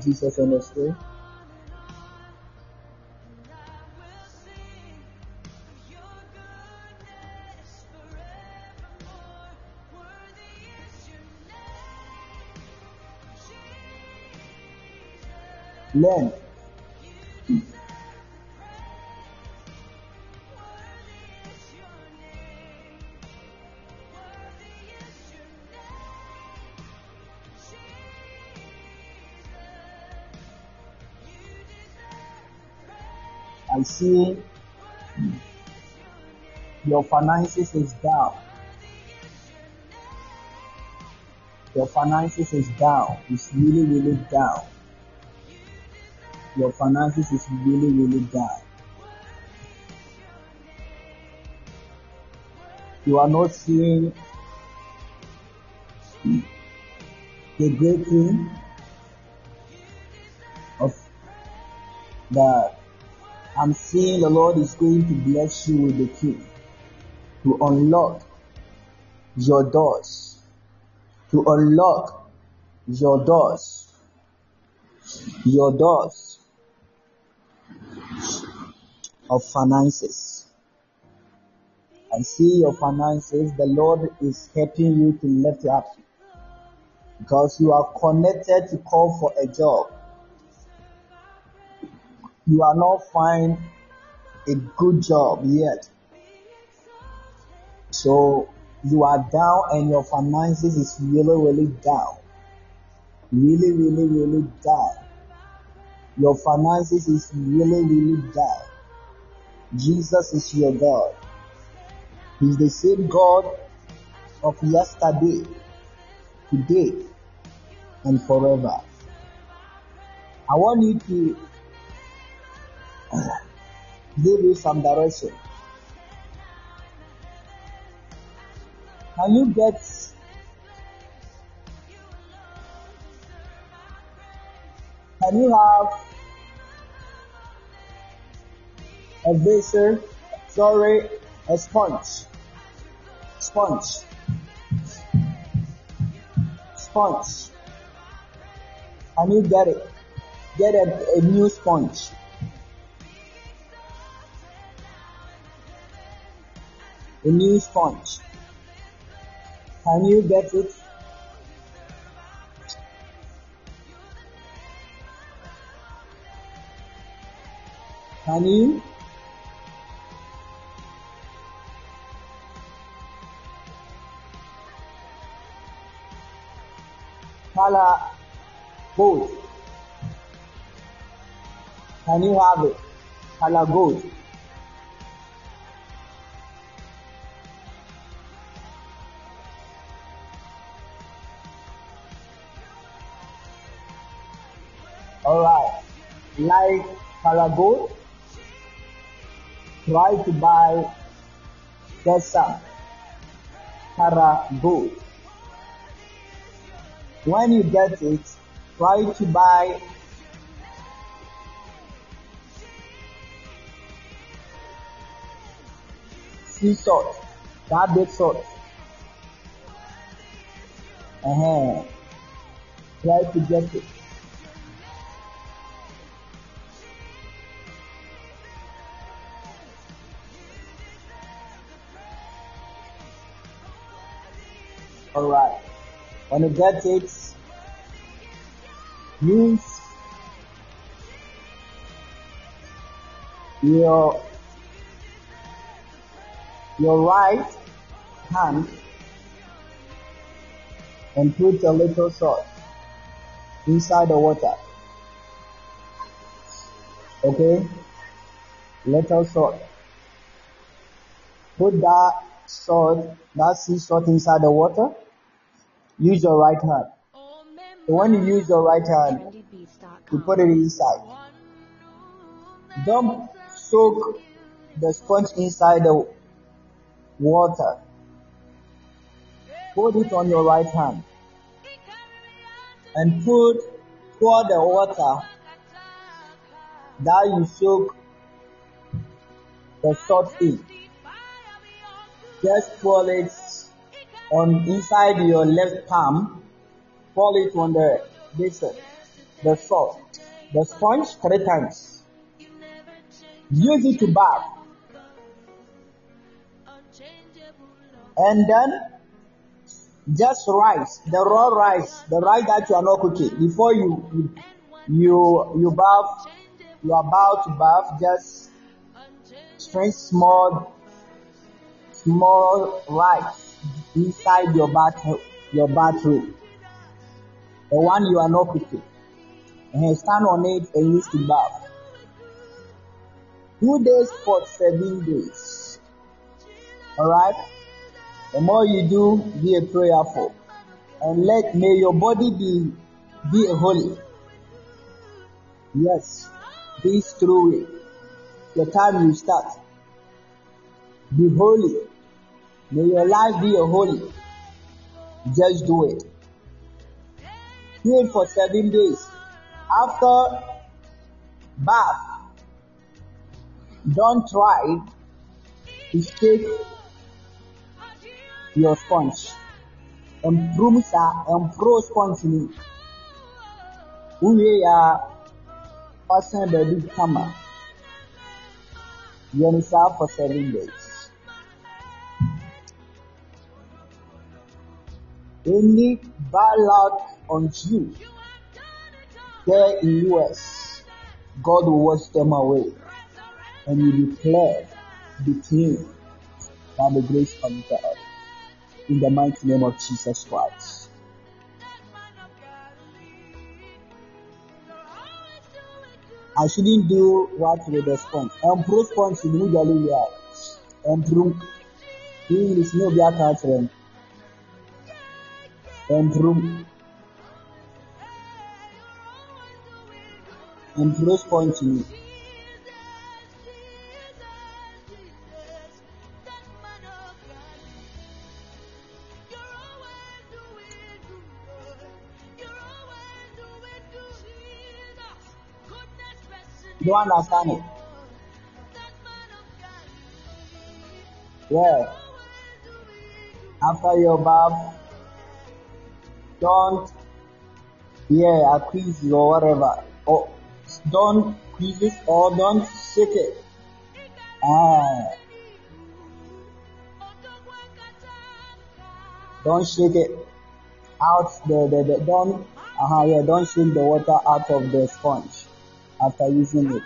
Jesus on the screen. I see your finances is down. Your finances is down. It's really, really down. Your finances is really, really bad. You are not seeing the great thing of that I'm seeing the Lord is going to bless you with the key to unlock your doors, to unlock your doors, your doors of finances. I see your finances. The Lord is helping you to lift up because you are connected to call for a job. You are not find a good job yet. So you are down and your finances is really, really down. Really, really, really down. Your finances is really, really down. Jesus is your God. He's the same God of yesterday, today, and forever. I want you to uh, give you some direction. Can you get can you have a basin, sorry, a sponge, sponge, sponge. And you get it. Get a, a new sponge. A new sponge. Can you get it? Can you Color gold. Can you have it? Color gold. Alright. Like gold, try to buy get some color gold. When you get it, try to buy sea salt, that big salt. Uh-huh. Try to get it. Alright. You get it, use your your right hand and put a little salt inside the water. Okay? Little salt. Put that salt, that sea salt inside the water. Use your right hand. So when you use your right hand, you put it inside. Don't soak the sponge inside the water. Put it on your right hand and put pour the water that you soak the salt in. Just pour it on inside your left palm. Pour it on the this the salt, the sponge three times. Use it to bath. And then just rice, the raw rice, the rice that you are not cooking before you you you, you bath, you are about to bath, just strain small small rice inside your bath your bathroom. The one you are not cooking. And stand on it and use to bath. Two days for seven days. Alright? The more you do, be a prayerful. And let may your body be be a holy. Yes, this true way. The time you start. Be holy. May your life be a holy. Just do it. Do it for seven days. After bath, don't try to shake your sponge. Improve sa improve sponge ni. Uye ya fasten baabi kama. Yɛn saa for seven days. Bad luck on you there in US, God will wash them away and you declare the clean by the grace of God in the mighty name of Jesus Christ. I shouldn't do what with the sponge. Improve sponge immediately. Improve. English no be aka no. Improve. Improve sponge ni. Do you understand it? Yeah. After your bath, don't yeah, accuse or whatever. Or don't squeeze it or don't shake it. Ah. Don't shake it out the, the, the don't uh yeah, don't shake the water out of the sponge after using it.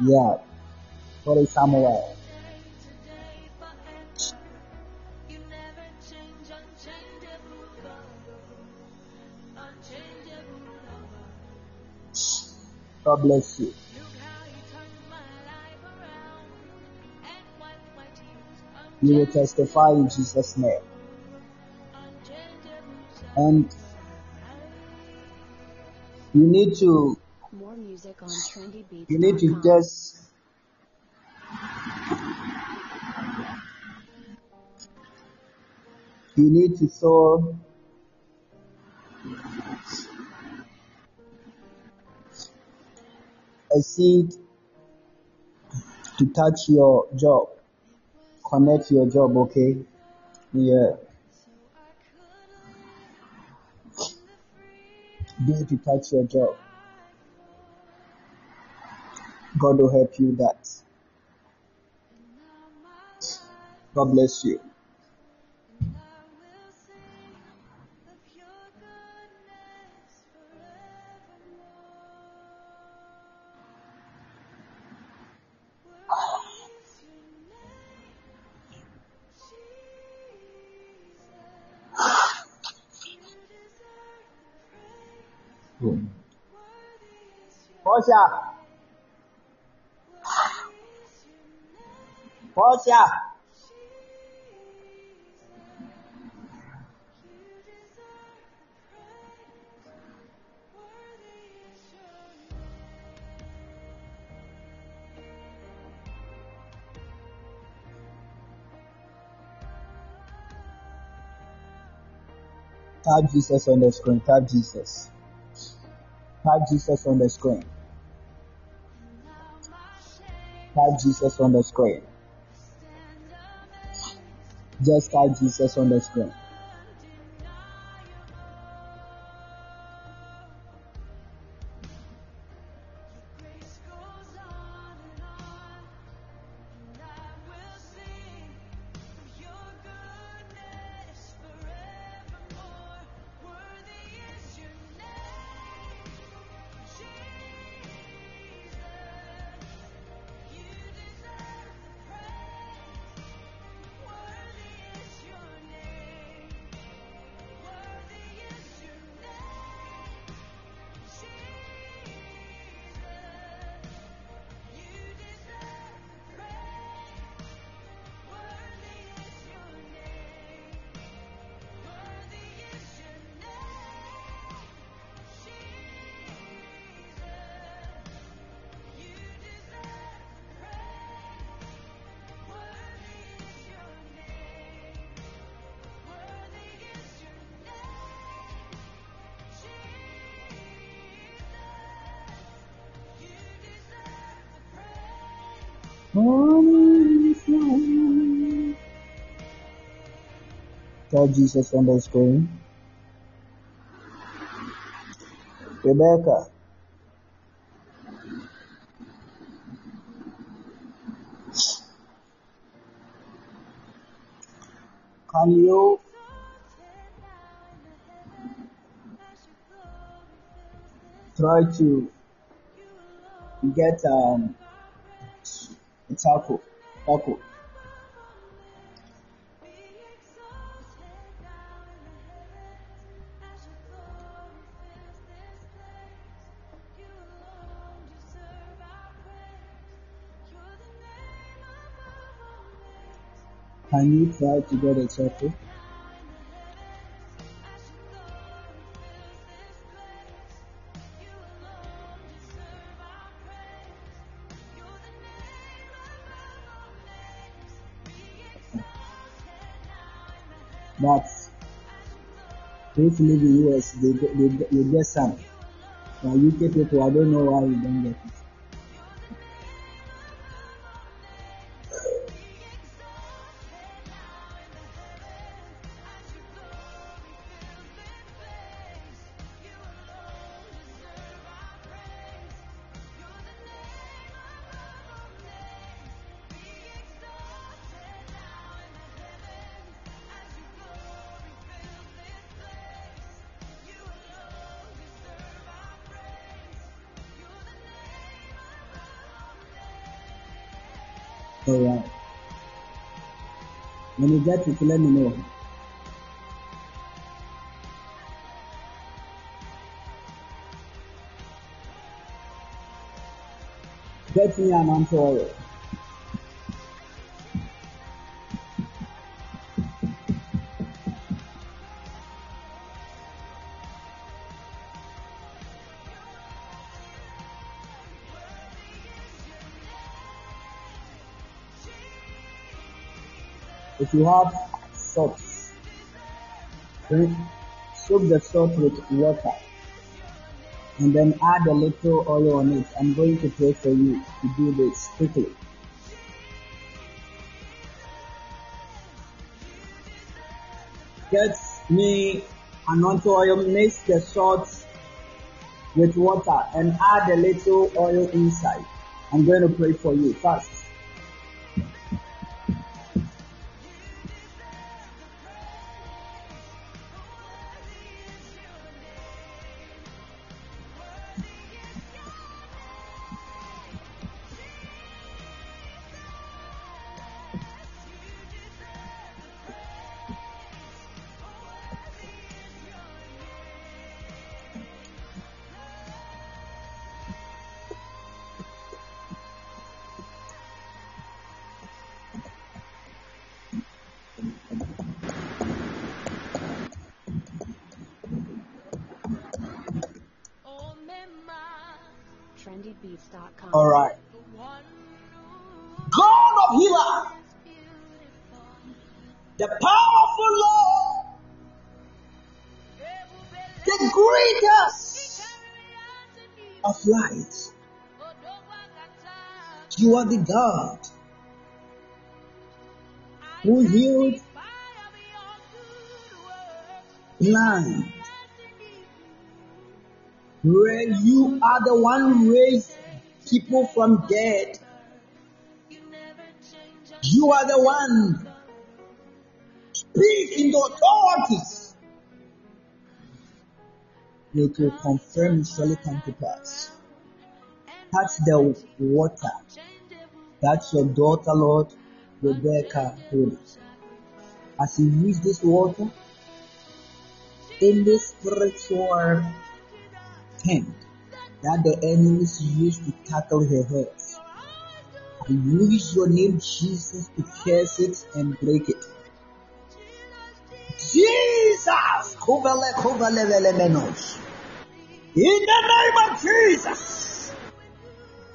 Yeah. For Samuel. God bless you. You will testify in Jesus' name. And you need to More music on trendybeats.com. you need to just you need to sow a seed to touch your job. Connect your job okay? Yeah. Be to touch your job. God will help you that. God bless you Portia Portia type Jesus on the screen. Type Jesus. Type Jesus on the screen Jesus on the screen. Just type Jesus on the screen type Jesus on the screen. Rebecca. Can you try to get um a taco. Taco try to get a taco but if in US they they, get- you get some. But UK people I don't know why you don't get it Alright. When you get it, let me know. Get me an oil. If you have salt, soak the salt with water and then add a little oil on it. I'm going to pray for you to do this quickly. Get me anointing oil, mix the salt with water and add a little oil inside. I'm going to pray for you first. You are the God who healed blind. Where you are the one who raised people from dead. You are the one. Speak in the authorities. It will confirm surely come to pass. Touch the water. That's your daughter, Lord, Rebecca Holy. As you use this water, in this spiritual tent that the enemies use to tackle her head. I use your name, Jesus, to curse it and break it. Jesus! In the name of Jesus!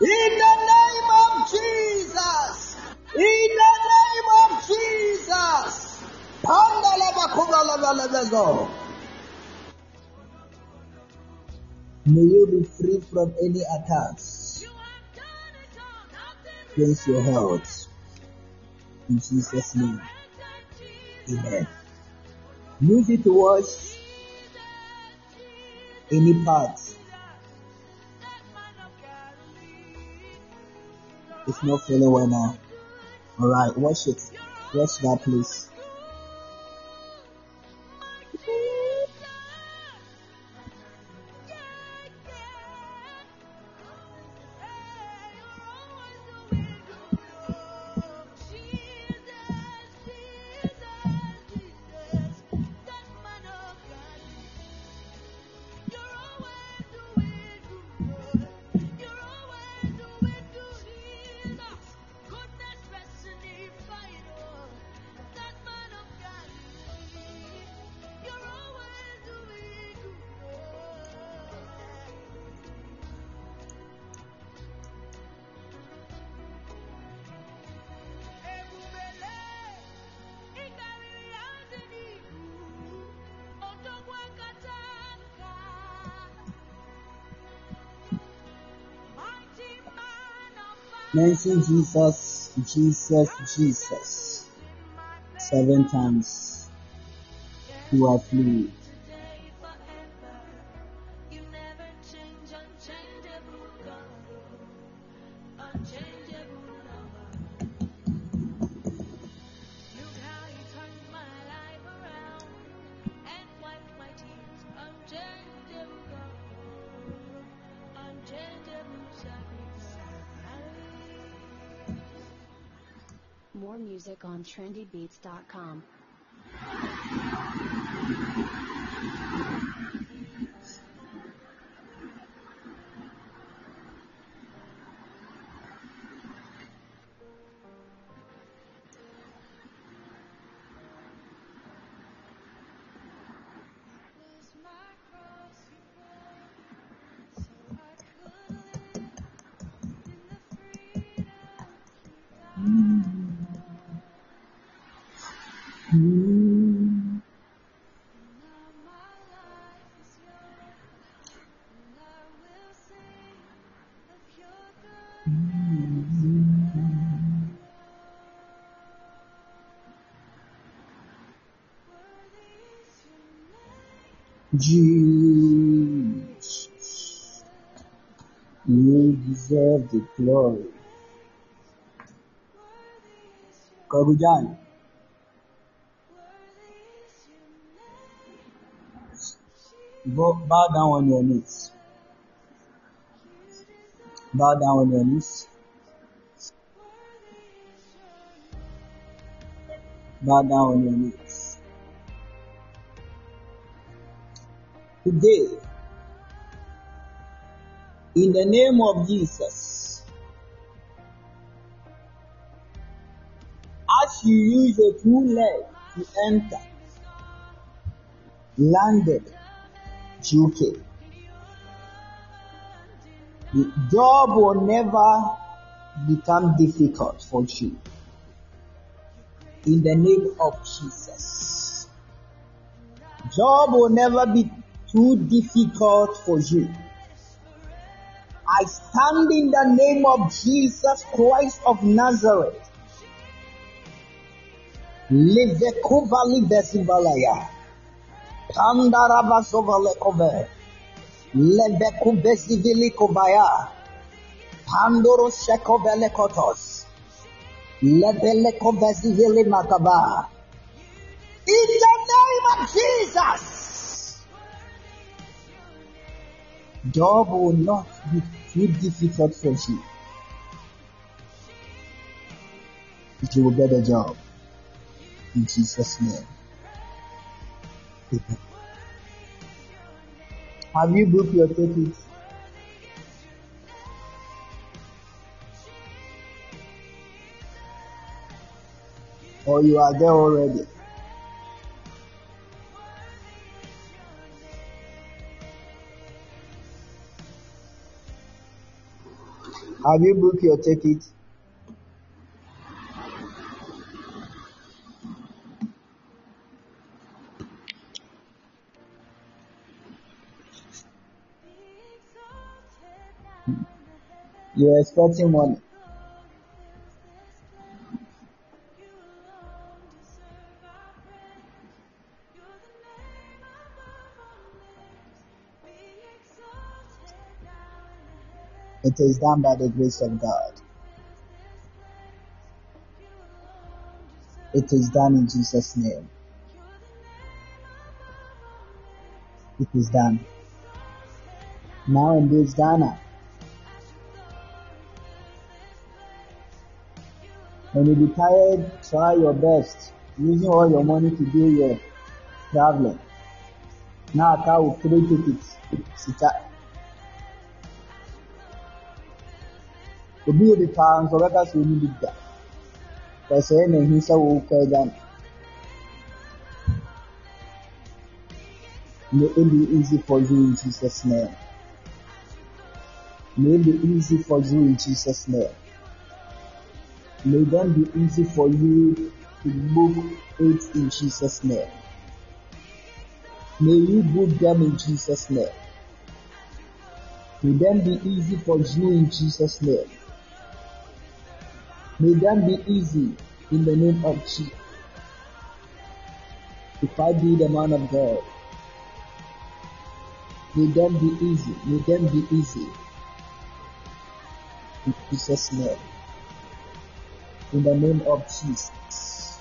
In the name of Jesus. In the name of Jesus. May you be free from any attacks against your health. In Jesus' name. Amen. Use it to wash any part. It's not feeling well now. Alright, wash it. Wash that please. Mention Jesus, Jesus, Jesus. seven times you are fluid. trendybeats.com. Jesus, you deserve the glory. name. go bow down on your knees. Bow down on your knees. Bow down on your knees. Today, in the name of Jesus, as you use your two legs to enter, landed UK, the job will never become difficult for you. In the name of Jesus. Job will never be too difficult for you. I stand in the name of Jesus Christ of Nazareth. Livekuva livesivalaya. Pandarabasovalekobe. Levekubesivilikobaya. Pandoro shekovelekotos. Lebelekovesivilimagaba. In the name of Jesus. Job will not be too difficult for you. You will get a job. In Jesus' name. Have you booked your tickets? Or you are there already? Have you booked your ticket? You're expecting money. It is done by the grace of God. It is done in Jesus' name. It is done. Now in this Ghana, when you be tired, try your best using all your money to do your traveling. Now I come with three Obi obi paa nso ɔbɛka sɛ ɔni bi da. Kɛsɛɛ na sɛ no. May it be easy for you in Jesus' name. May it be easy for you in Jesus' name. May them be easy for you to book it in Jesus' name. May you book them in Jesus' name. May them be easy for you in Jesus' name. May them be easy in the name of Jesus. If I be the man of God, may them be easy. May them be easy. In Jesus' name. In the name of Jesus.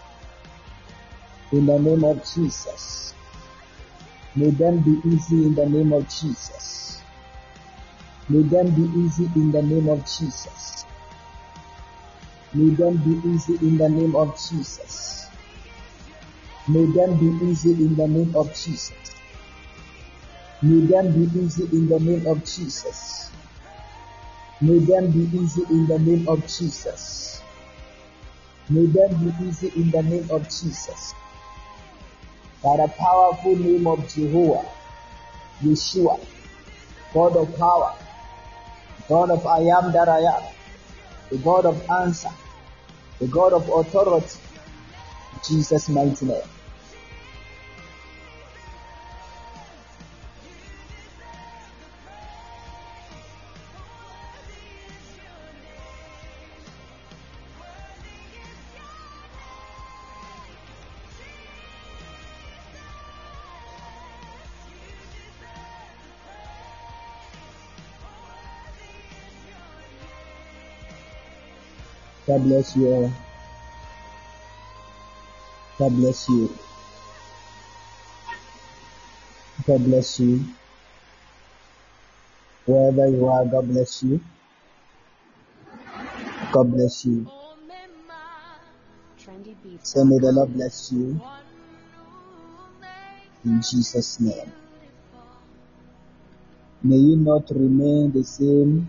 In the name of Jesus. May them be easy in the name of Jesus. May them be easy in the name of Jesus. May them be easy in the name of Jesus. May them be easy in the name of Jesus. May them be easy in the name of Jesus. May them be easy in the name of Jesus. May them be easy in the name of Jesus. By the powerful name of Jehovah, Yeshua, God of power, God of I am that I am, the God of answer, the God of authority, Jesus' mighty name. God bless you all. God bless you. God bless you. Wherever you are, God bless you. God bless you. Say, may the Lord bless you in Jesus' name. May you not remain the same,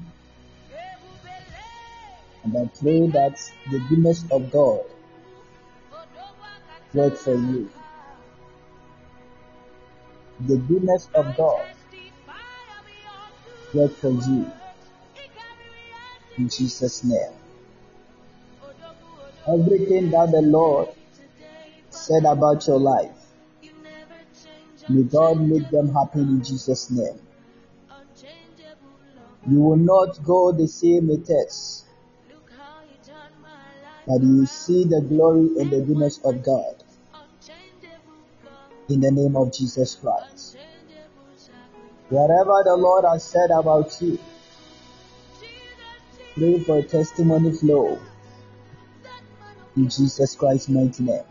and I pray that the goodness of God work for you. The goodness of God work for you in Jesus' name. Everything that the Lord said about your life, may God make them happen in Jesus' name. You will not go the same methods, but you see the glory and the goodness of God in the name of Jesus Christ. Whatever the Lord has said about you, pray for testimony flow in Jesus Christ's mighty name.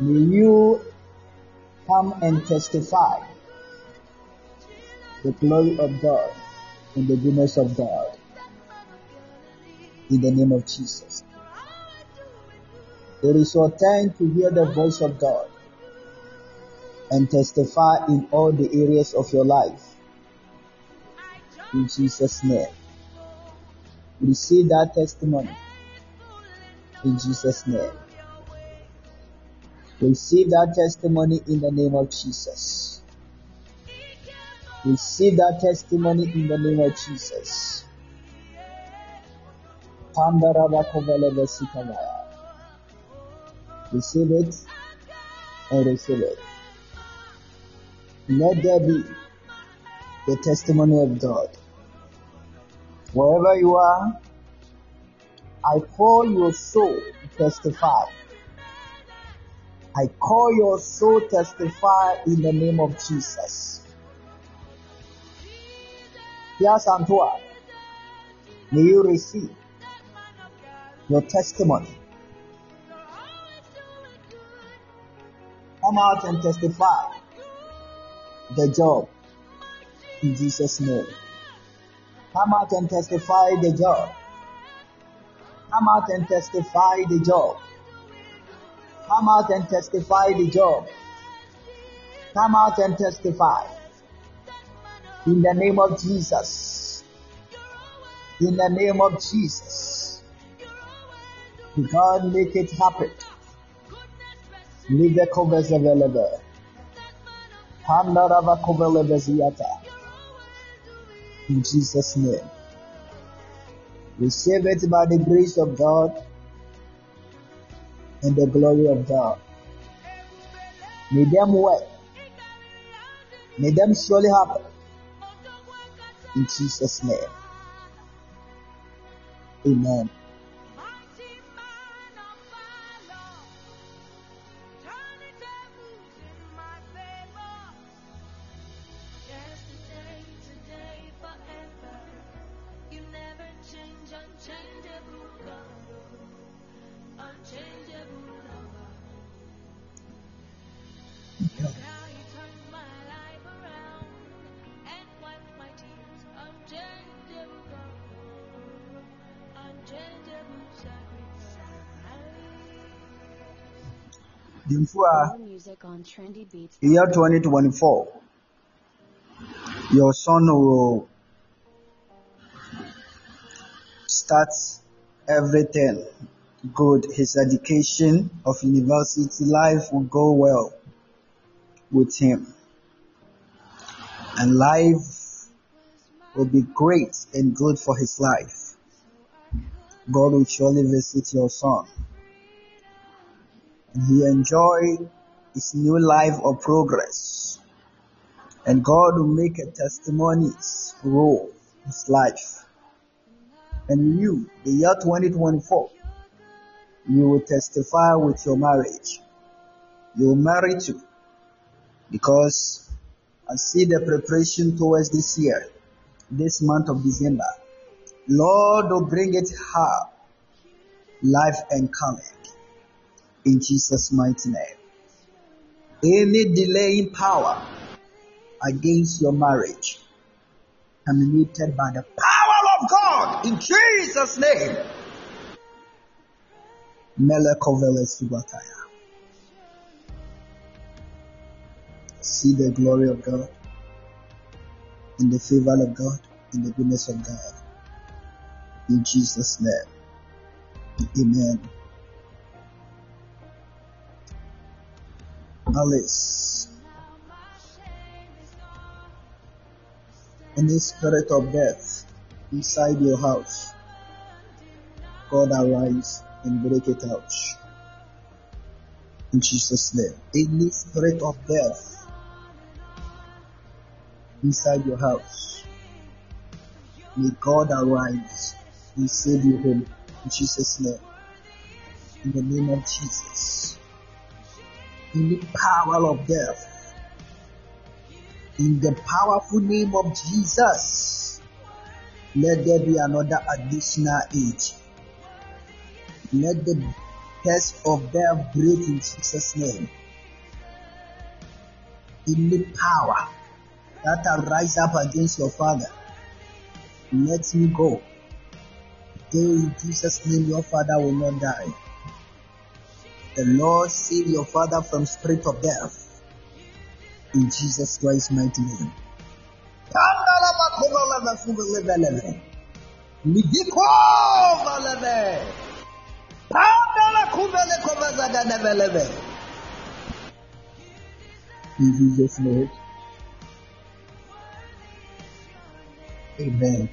May you come and testify the glory of God and the goodness of God in the name of Jesus. It is your time to hear the voice of God and testify in all the areas of your life in Jesus' name. Receive that testimony in Jesus' name. Receive that testimony in the name of Jesus. Receive that testimony in the name of Jesus. Receive it and receive it. Let there be the testimony of God. Wherever you are, I call your soul to testify. I call your soul to testify in the name of Jesus. Yes, Antoine, may you receive your testimony. Come out and testify the job in Jesus' name. Come out and testify the job. Come out and testify the job. Come out and testify the job. Come out and testify. In the name of Jesus. In the name of Jesus. God make it happen. Covers available. Handarava Kovelebeziyata. In Jesus' name. Receive it by the grace of God and the glory of God. May them work. May them surely happen. In Jesus' name. Amen. Dimfu a More music on trendybeats. year 2024, your son will start everything good. His education of university life will go well with him. And life will be great and good for his life. God will surely visit your son. He enjoy his new life of progress. And God will make a testimonies grow his life. And you, the year 2024, you will testify with your marriage. You will marry too. Because I see the preparation towards this year, this month of December. Lord will bring it hard, life and coming. In Jesus' mighty name. Any delaying power against your marriage terminated by the power of God in Jesus' name. See the glory of God, in the favor of God, in the goodness of God. In Jesus' name. Amen. Alice. Any spirit of death inside your house, God arise and break it out. In Jesus' name. Any spirit of death inside your house, may God arise and save you home. In Jesus' name. In the name of Jesus. Any power of death in the powerful name of Jesus, let there be another additional age. Let the curse of death break in Jesus' name. Any power that will rise up against your father, let me go. Today in Jesus' name, your father will not die. The Lord save your father from spirit of death in Jesus Christ's mighty name. In Jesus' name. Amen.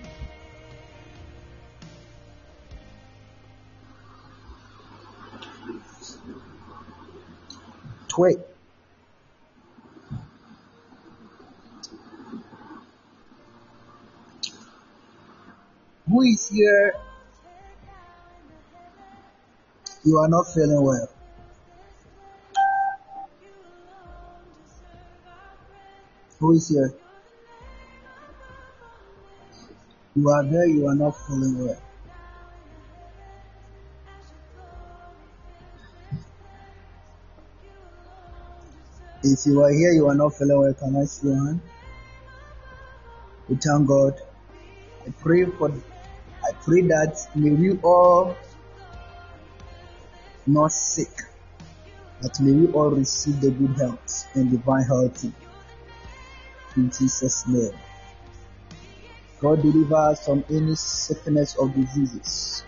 Twit. Who is here? You are not feeling well. Who is here? You are there, you are not feeling well. If you are here, you are not feeling well, can I see your hand? We thank God. I pray for I pray that may we all not sick, but may we all receive the good health and divine health in Jesus' name. God deliver us from any sickness or diseases.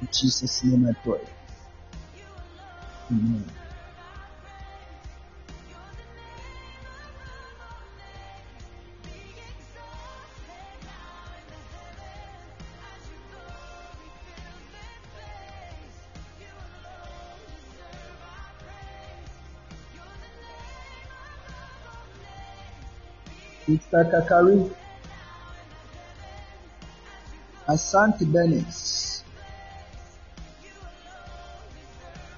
In Jesus' name I pray. Amen. Mr. Kakari, Asante Dennis,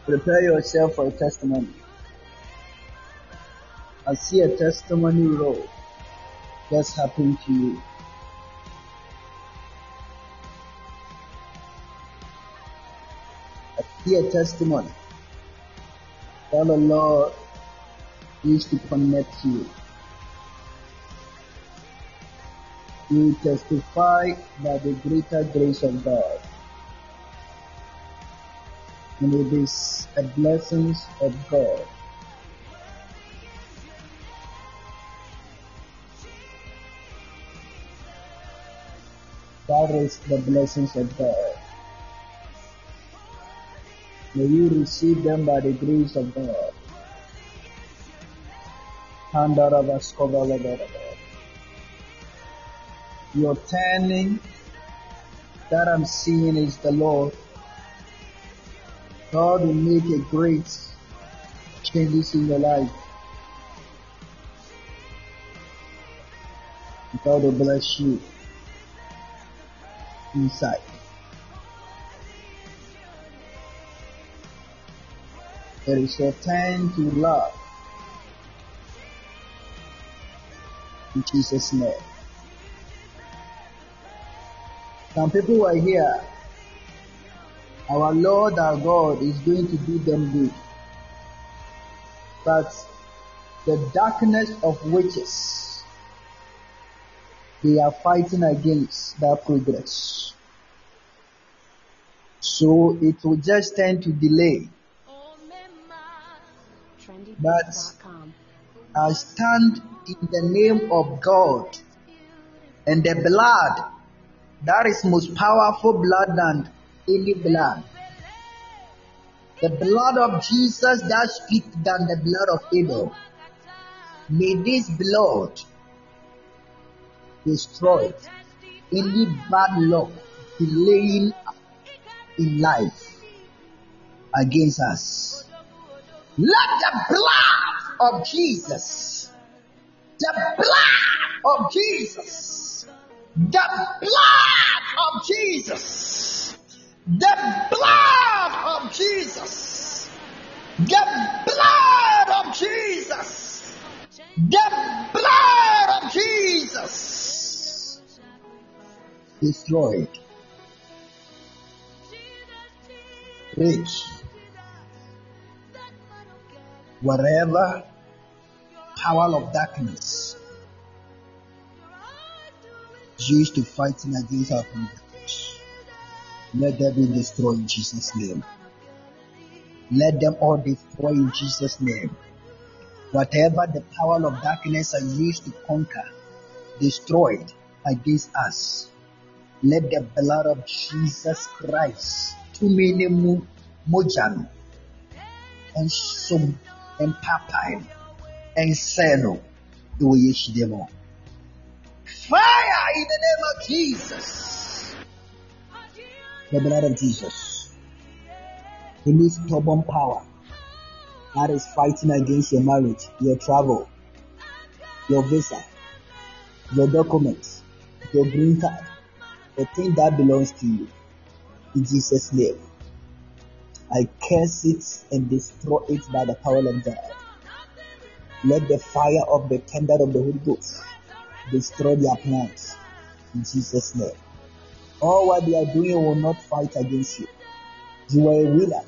prepare yourself for a testimony. I see a testimony roll just happened to you. I see a testimony. Tell the Lord used to connect you. You testify by the greater grace of God. And it is a blessings of God. That is the blessings of God. May you receive them by the grace of God. Your turning that I'm seeing is the Lord. God will make a great changes in your life. God will bless you inside. It is your time to love. In Jesus' name. Some people are here. Our Lord, our God, is going to do them good. But the darkness of witches, they are fighting against that progress. So it will just tend to delay. But I stand in the name of God and the blood that is most powerful blood than any blood. The blood of Jesus that speaks than the blood of Abel. May this blood destroy any bad luck delaying in life against us. Let the blood of Jesus, the blood of Jesus, the blood of Jesus, the blood of Jesus, the blood of Jesus, the blood of Jesus. Destroyed. Rich, wherever power of darkness used to fighting against our progress. Let them be destroyed in Jesus' name. Let them all destroy in Jesus' name. Whatever the power of darkness are used to conquer, destroyed against us. Let the blood of Jesus Christ, too many mu mojan, and sum, and papai, and seno, the way all. Fire in the name of Jesus. The blood of Jesus. Any stubborn power that is fighting against your marriage, your travel, your visa, your documents, your green card, the thing that belongs to you. In Jesus' name. I curse it and destroy it by the power of God. Let the fire of the tender of the Holy Ghost destroy their plans. In Jesus' name. All what they are doing will not fight against you. You are a winner.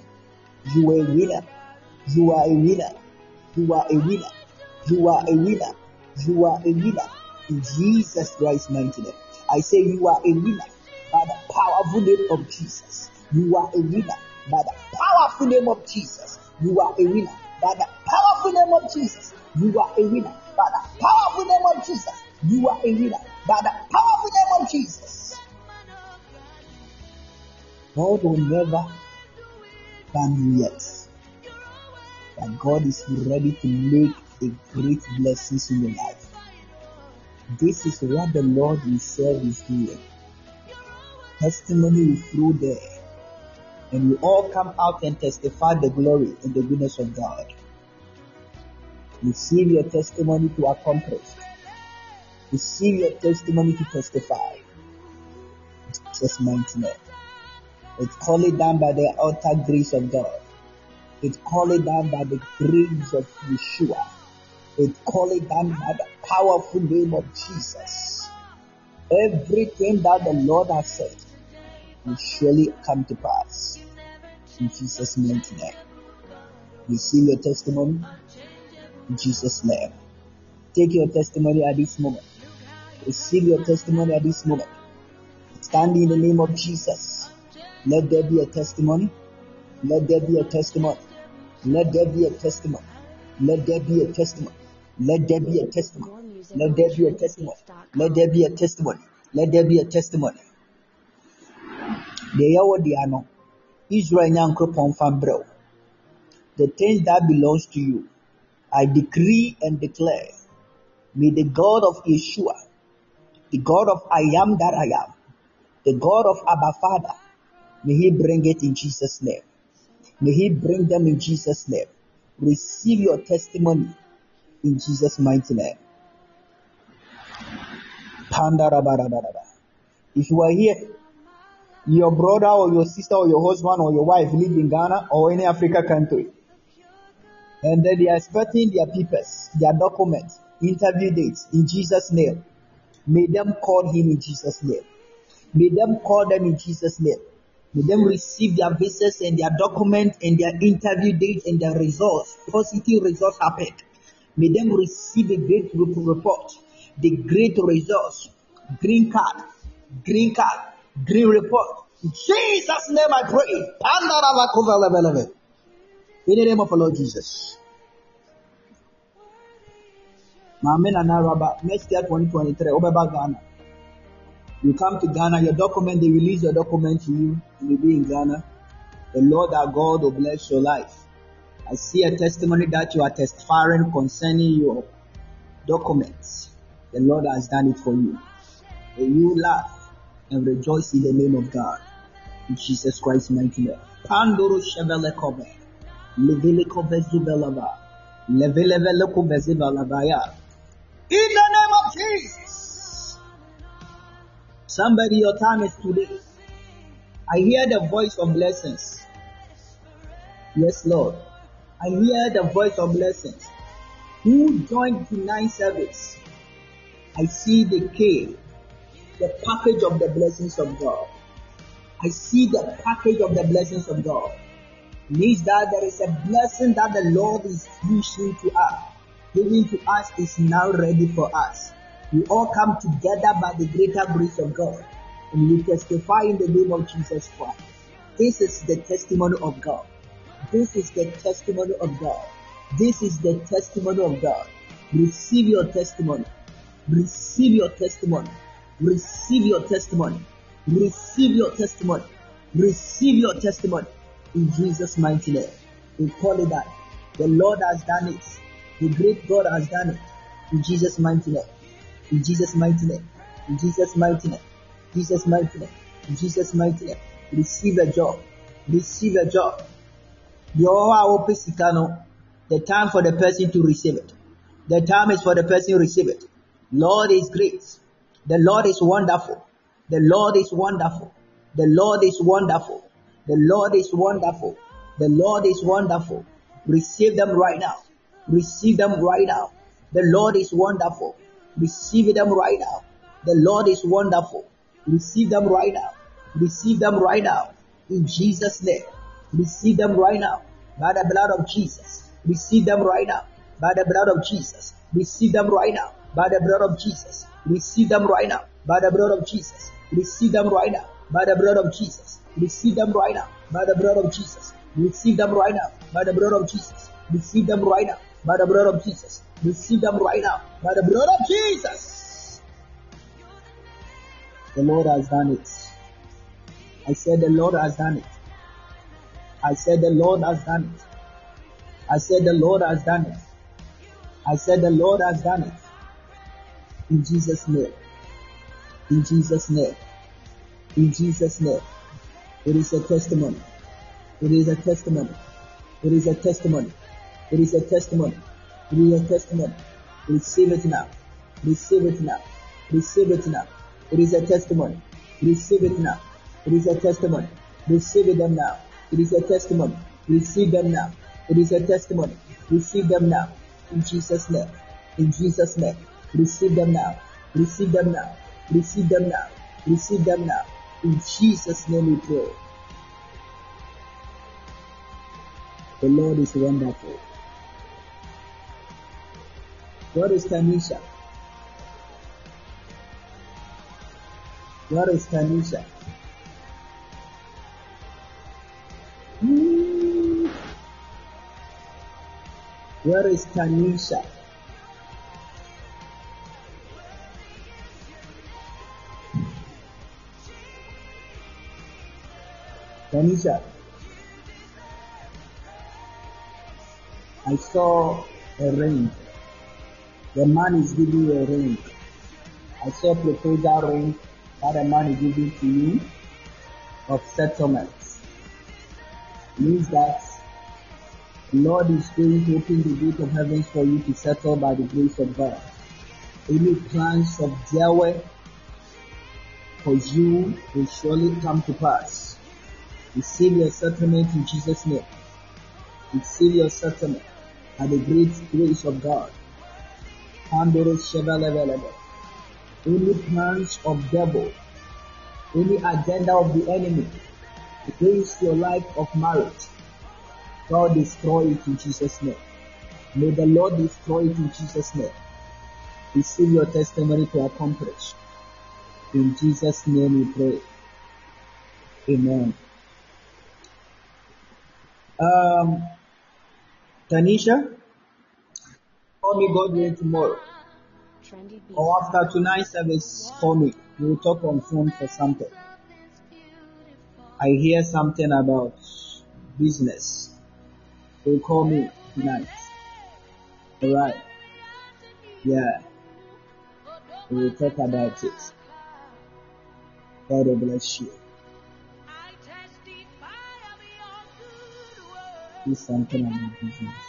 You are a winner. You are a winner. You are a winner. You are a winner. You are a winner. In Jesus Christ's mighty name. I say you are a winner by the powerful name of Jesus. You are a winner by the powerful name of Jesus. You are a winner by the powerful name of Jesus. You are a winner by the powerful name of Jesus. You are a winner by the powerful name of Jesus. God will never ban you yet. But God is ready to make a great blessing in your life. This is what the Lord Himself is doing. Testimony will flow there. And we all come out and testify the glory and the goodness of God. Receive your testimony to accomplish. Receive your testimony to testify. Jesus' mighty name. It's called down by the utter grace of God. It's called down by the grace of Yeshua. It's called down by the powerful name of Jesus. Everything that the Lord has said will surely come to pass. In Jesus' mighty name. Receive your testimony. In Jesus' name. Take your testimony at this moment. Receive your testimony at this moment. Stand in the name of Jesus. Let there be a testimony. Let there be a testimony. Let there be a testimony. Let there be a testimony. Let there be a testimony. Let there be a testimony. Let there be a testimony. Let there be a testimony. The yɛwɔ deɛ ano, Israel Nyankopɔn The things that belongs to you, I decree and declare, may the God of Yeshua, the God of I am that I am, the God of Abba Father, may He bring it in Jesus' name. May He bring them in Jesus' name. Receive your testimony in Jesus' mighty name. If you are here, your brother or your sister or your husband or your wife live in Ghana or any Africa country, and then they are expecting their papers, their documents, interview dates in Jesus' name. May them call him in Jesus' name. May them call them in Jesus' name. May them receive their visas and their documents and their interview dates and their results. Positive results happened. May them receive a great report, the great results, green card, green card, green report. In Jesus' name I pray. In the name of the Lord Jesus. Maame Nana Raba, next year 2023, Obeba Ghana. You come to Ghana, your document, they release your document to you, you will be in Ghana. The Lord our God will bless your life. I see a testimony that you are testifying concerning your documents. The Lord has done it for you. May you laugh and rejoice in the name of God. In Jesus Christ's mighty name. Pandoro. In the name of Jesus. Somebody, your time is today. I hear the voice of blessings. Yes, Lord. I hear the voice of blessings. Who joined tonight's service? I see the key, the package of the blessings of God. I see the package of the blessings of God. Means that there is a blessing that the Lord is using to us, giving to us is now ready for us. We all come together by the greater grace of God and we testify in the name of Jesus Christ. This is the testimony of God. This is the testimony of God. This is the testimony of God. Receive your testimony. Receive your testimony. Receive your testimony. Receive your testimony. Receive your testimony. In Jesus' mighty name. We call it that. The Lord has done it. The great God has done it. In Jesus' mighty name. In Jesus' mighty name. In Jesus' mighty name. Jesus' mighty name. In Jesus' mighty name. Receive a job. Receive a job. The time for the person to receive it. The time is for the person to receive it. Lord is great. The Lord is wonderful. The Lord is wonderful. The Lord is wonderful. The Lord is wonderful. The Lord is wonderful. Receive them right now. Receive them right now. The Lord is wonderful. Receive them right now. The Lord is wonderful. Receive them right now. Receive them right now. In Jesus' name. Receive them right now by the blood of Jesus. Receive them right now by the blood of Jesus. Receive them right now by the blood of Jesus. Receive them right now by the blood of Jesus. Receive them right now by the blood of Jesus. Receive them right now by the blood of Jesus. Receive them right now by the blood of Jesus. Receive them right now by the blood of Jesus. Receive them right now by the blood of Jesus. The Lord has done it. I said the Lord has done it. I said, The Lord has done it. I said, The Lord has done it. I said, The Lord has done it. In Jesus' name. In Jesus' name. In Jesus' name. It is a testimony. It is a testimony. It is a testimony. It is a testimony. It is a testimony. Receive it now. Receive it now. Receive it now. It is a testimony. Receive it now. It is a testimony. Receive it now. It is a testimony. Receive them now. It is a testimony. Receive them now. In Jesus' name. In Jesus' name. Receive them now. Receive them now. Receive them now. Receive them now. In Jesus' name we pray. The Lord is wonderful. What is Tanisha? What is Tanisha? Where is Tanisha? Tanisha, I saw a ring. The man is giving you a ring. I saw proposal ring that a man is giving to you of settlement. Means that the Lord is going to open the gate of heavens for you to settle by the grace of God. Any plans of Yahweh for you will surely come to pass. Receive your settlement in Jesus' name. Receive your settlement by the great grace of God. Any plans of devil, any agenda of the enemy against your life of marriage, God destroy it in Jesus' name. May the Lord destroy it in Jesus' name. Receive your testimony to accomplish. In Jesus' name we pray. Amen. Um, Tanisha, call me God willing tomorrow. Or after tonight's service, call me. We'll talk on phone for something. I hear something about business. So call me tonight. Alright. Yeah. We will talk about it. God bless you. Do something about business.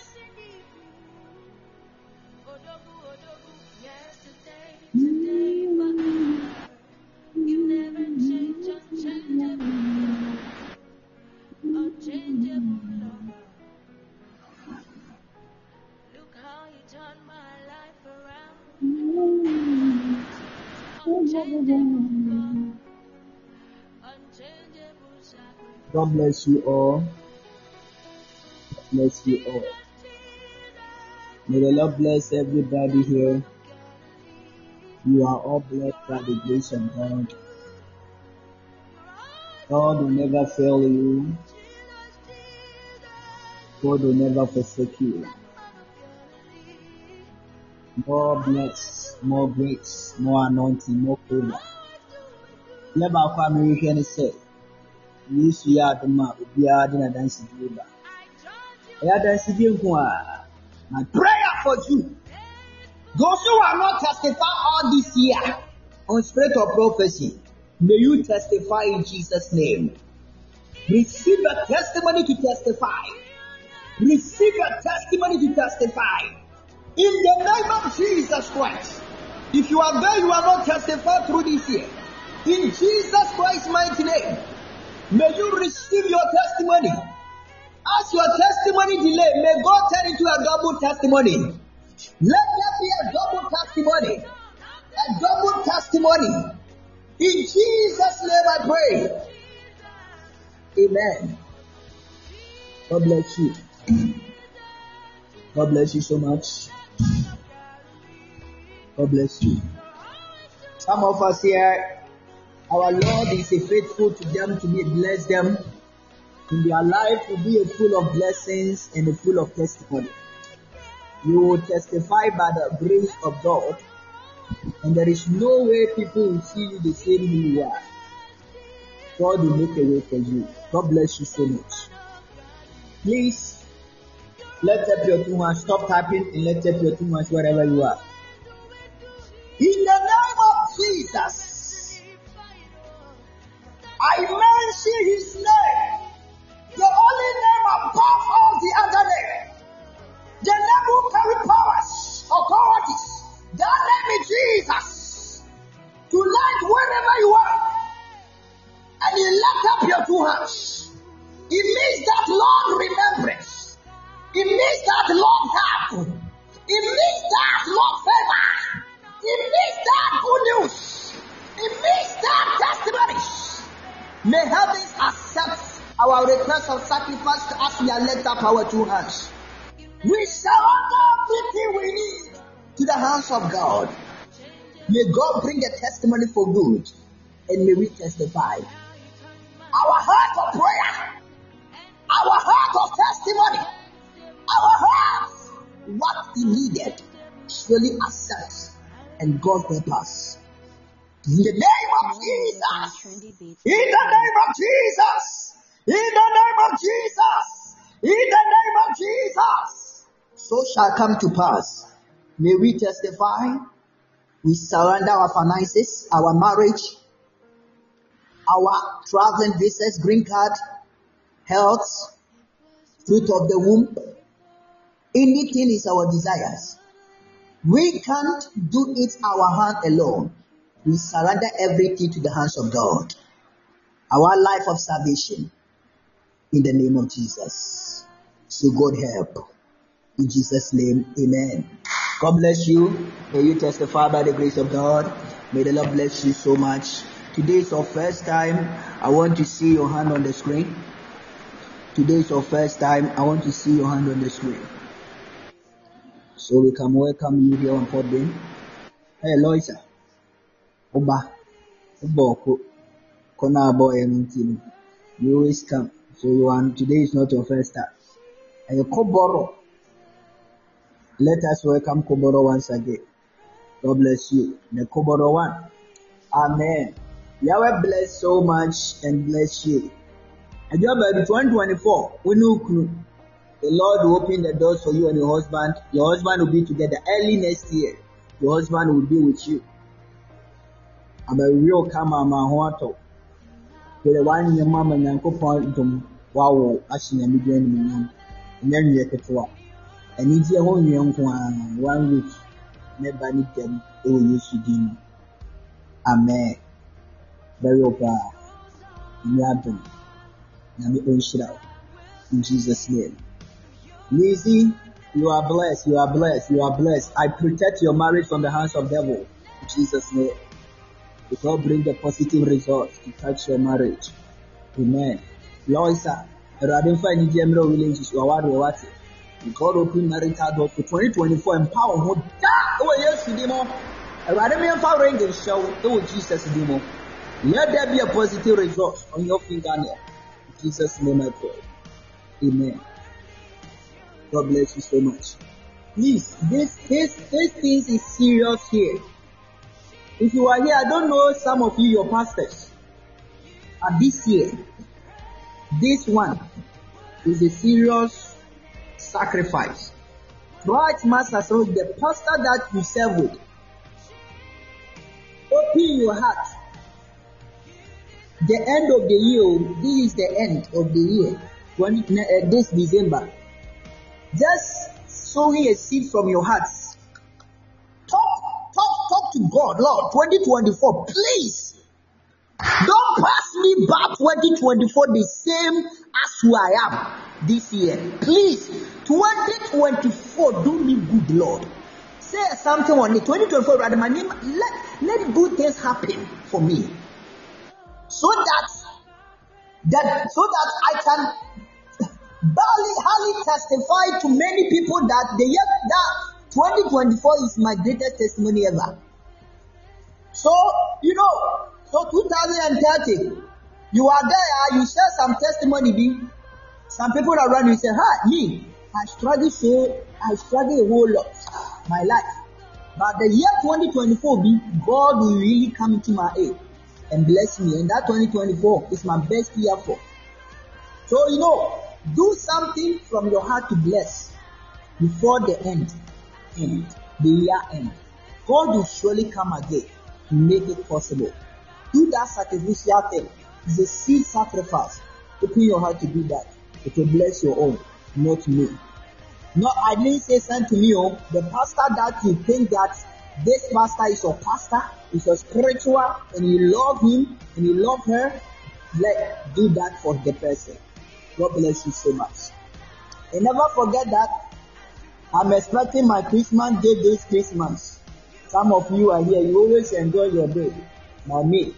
God bless you all. God Bless you all. May the Lord bless everybody here. You are all blessed by the grace of God. God will never fail you. God will never forsake you. More bless, more grace, more anointing, more favor. Yɛ baako a merehwɛ ne sɛ, Yesu yɛ adom a obiara de n'adansedie ba. Ɛyɛ adansedie nko a, my prayer for you. Those who are not testify all this year on spirit of prophecy, may you testify in Jesus' name. Receive a testimony to testify. Receive a testimony to testify. In the name of Jesus Christ. If you are there, you are not testify through this year. In Jesus Christ's mighty name, may you receive your testimony. As your testimony delay, may God turn into a double testimony. Let there be a double testimony. A double testimony. In Jesus' name I pray. Amen. God bless you. God bless you so much. God bless you. Some of us here, our Lord is faithful to them to be bless them. In their life will be full of blessings and a full of testimony. You will testify by the grace of God, and there is no way people will see you the same way you are. God will make a way for you. God bless you so much. Please let up your two hands. Stop tapping and let up your two hands wherever you are. In the name of Jesus, I mention his name, the only name above all the other name, the name who carry powers, authorities. That name is Jesus. Tonight, wherever you are, and you lift up your two hands, it means that Lord remembrance. It means that Lord help. It means that Lord favor. It means that good news. It means that testimonies. May heavens accept our request of sacrifice as we are lift up our two hands. We surrender everything we need to the hands of God. May God bring a testimony for good and may we testify. Our heart of prayer, our heart of testimony, our heart, what He needed, surely accept and God help us. In the name of More music on Jesus. In the name of Jesus. In the name of Jesus. In the name of Jesus. So shall come to pass. May we testify. We surrender our finances, our marriage, our traveling visas, green card, health, fruit of the womb. Anything is our desires. We can't do it our hand alone. We surrender everything to the hands of God. Our life of salvation in the name of Jesus. So God help. In Jesus' name, amen. God bless you. May you testify by the grace of God. May the Lord bless you so much. Today is your first time. I want to see your hand on the screen. Today is your first time. I want to see your hand on the screen. So we can welcome you here on Podbean. Hey, Loisa. Oboko. Kona boy team. You always come. So you want today is not your first time. And Koboro. Let us welcome Koboro once again. God bless you. The Koboro one. Amen. Yahweh bless so much and bless you. And your baby 2024. We know. The Lord will open the doors for you and your husband. Your husband will be together early next year. Your husband will be with you. I'm a real kama ma ho atɔ. Pere one nyɛ ma ma Nyankopɔn dom wawo ahyɛ nyame bi animuonyam. Nyɛ nwie ketewa. Anigyeɛ ho nwie nko ara one week ne ba ne dɛm ɛwɔ Yesu din mu. Amen. Bɛyɛ paa. Nyɛ adom. Nyame ɔnhyira wo. In Jesus name. Lizzie, you are blessed, you are blessed, you are blessed. I protect your marriage from the hands of devil. In Jesus' name. May God bring the positive results to touch your marriage. Amen. Loisa, Awurade mfa anigyeɛ mmerɛ wo relationship waware wate. May God open marital doors for 2024 empower ho da ɛwɔ Yesu din mu. Awurade memfa ring nhyɛ wo ɛwɔ Jesus mu. Let there be a positive result on your fingernail. In Jesus' name I pray. Amen. God bless you so much. Please, this this this thing is serious here. If you are here, I don't know some of you, your pastors. At this year, this one is a serious sacrifice. Right, Master, so the pastor that you serve with, open your heart. The end of the year, this is the end of the year, when uh, this December. Just sowing a seed from your heart. To God, Lord. 2024, please don't pass me back 2024 the same as who I am this year. Please, 2024, do me good, Lord. Say something on it. 2024, rather, my name, let, let good things happen for me. So that, that, so that I can barely, hardly testify to many people that the year that 2024 is my greatest testimony ever. So, you know, so 2030, you are there, you share some testimony, be some people around you say, Hi, me, I struggle so, I struggle a whole lot, my life. But the year 2024 be, God will really come into my aid and bless me. And that 2024 is my best year for. So, you know, do something from your heart to bless before the end, end the year end. God will surely come again to make it possible. Do that sacrificial thing. It's a seed sacrifice. Open your heart to do that. It will bless your own, not me. No, I didn't say send to me. Oh, the pastor that you think that this pastor is your pastor, is your spiritual, and you love him and you love her. Let do that for the person. God bless you so much. And never forget that I'm expecting my Christmas day this Christmas. Some of you are here, you always enjoy your day. Now me,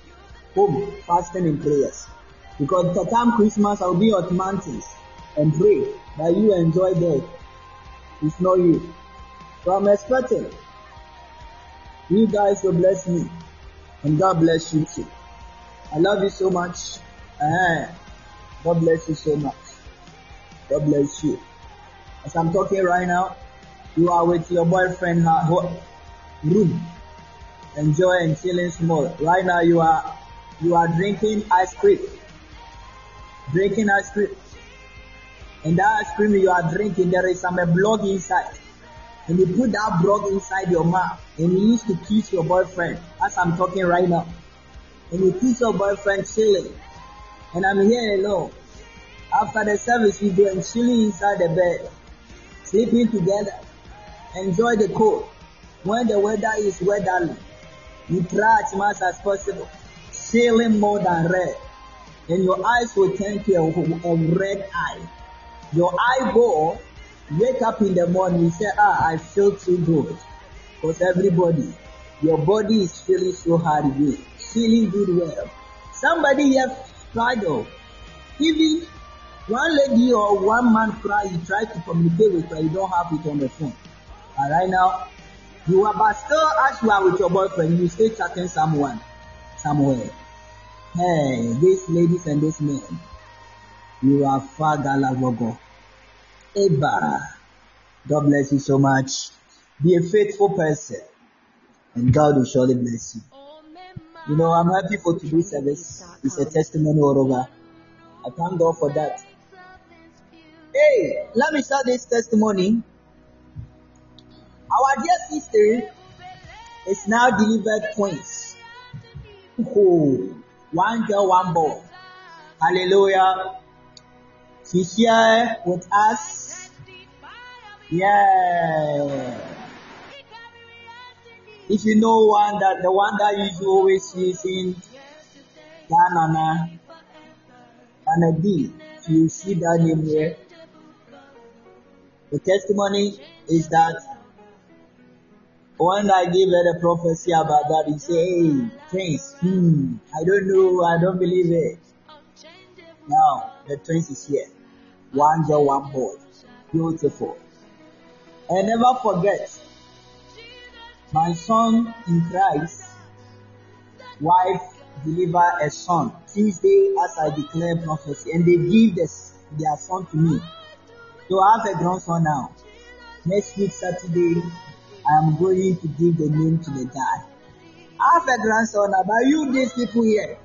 home, fasting and prayers. Because the time Christmas I'll be at mountains and pray that you enjoy there. It's not you. So I'm expecting You guys will bless me. And God bless you too. I love you so much. Uh, God bless you so much. God bless you. As I'm talking right now, you are with your boyfriend room. Enjoy and chilling small. Right now you are you are drinking ice cream. Drinking ice cream. And that ice cream you are drinking, there is some blood inside. And you put that blood inside your mouth and you used to kiss your boyfriend as I'm talking right now. And you kiss your boyfriend chilling. And I'm here alone. After the service, you go and chilling inside the bed, sleeping together. Enjoy the cold. When the weather is weatherly, you try as much as possible, chilling more than red. And your eyes will turn to a, a red eye. Your eyeball wake up in the morning, say, ah, I feel too good. Because everybody, your body is feeling so hard good, feeling good well. Somebody here struggle. Even one lady or one man cry, you try to communicate with her, you don't have it on the phone. And right now, you are but still as you are with your boyfriend, you still chatting someone somewhere. Hey, these ladies and these men, you are far galavogo. Eba. God bless you so much. Be a faithful person, and God will surely bless you. You know, I'm happy for today's service. It's a testimony all over. I thank God for that. Hey, let me start this testimony. Our dear sister is now delivered twins. One girl, one boy. Hallelujah. She's here with us. Yeah. If you know one that the one that you always see in Ghana, Ghana D, you see that name here. The testimony is that when I gave her the prophecy about that, he said, Hey, twins, hmm, I don't know, I don't believe it. Now, the twins is here. One girl, one boy. Beautiful. And never forget, my son in Christ, wife deliver a son Tuesday as I declare prophecy, and they give this, their son to me. So I have a grandson now. Next week Saturday, Am going to give the name to the guy. Have a grandson but you these people here,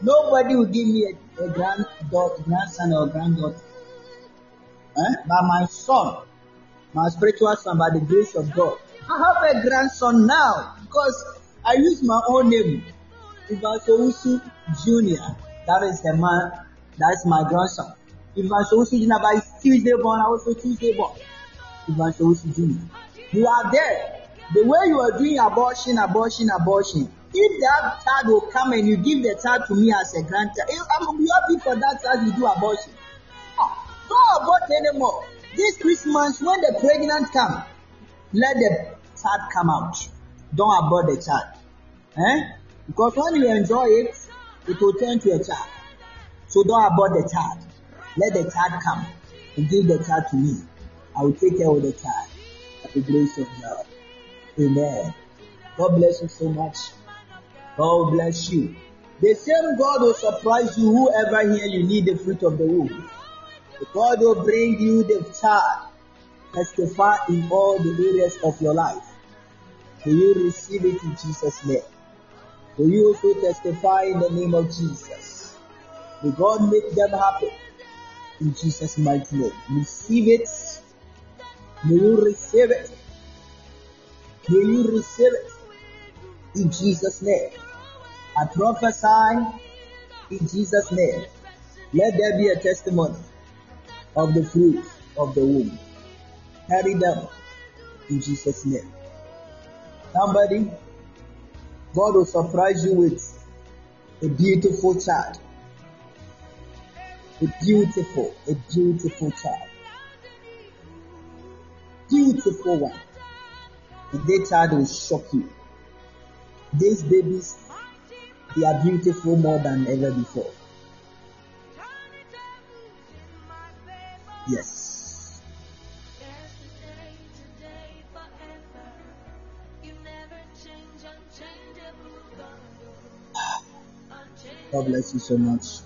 nobody will give me a, a granddaughter, grandson or granddaughter. Eh? But my son, my spiritual son, by the grace of God, I have a grandson now because I use my own name. Ivansowusu Junior. That is the man, that's my grandson. Ivansowusu Junior, by Tuesday born, I also Tuesday born. Ivansowusu Junior. You are there. The way you are doing abortion, abortion, abortion. If that child will come and you give the child to me as a grandchild, I'm be happy for that child you do abortion. Oh, don't abort anymore. This Christmas, when the pregnant come, let the child come out. Don't abort the child. Eh? Because when you enjoy it, it will turn to a child. So don't abort the child. Let the child come and give the child to me. I will take care of the child. The grace of God. Amen. God bless you so much. God bless you. The same God will surprise you whoever here you need the fruit of the womb. God will bring you the child. Testify in all the areas of your life. Will you receive it in Jesus' name? Will you also testify in the name of Jesus? May God make them happy in Jesus' mighty name. Receive it. May you receive it. May you receive it in Jesus' name. I prophesy in Jesus' name. Let there be a testimony of the fruit of the womb. Carry them in Jesus' name. Somebody, God will surprise you with a beautiful child. A beautiful, a beautiful child beautiful one. The day child will shock you. These babies, they are beautiful more than ever before. Yes. God bless you so much.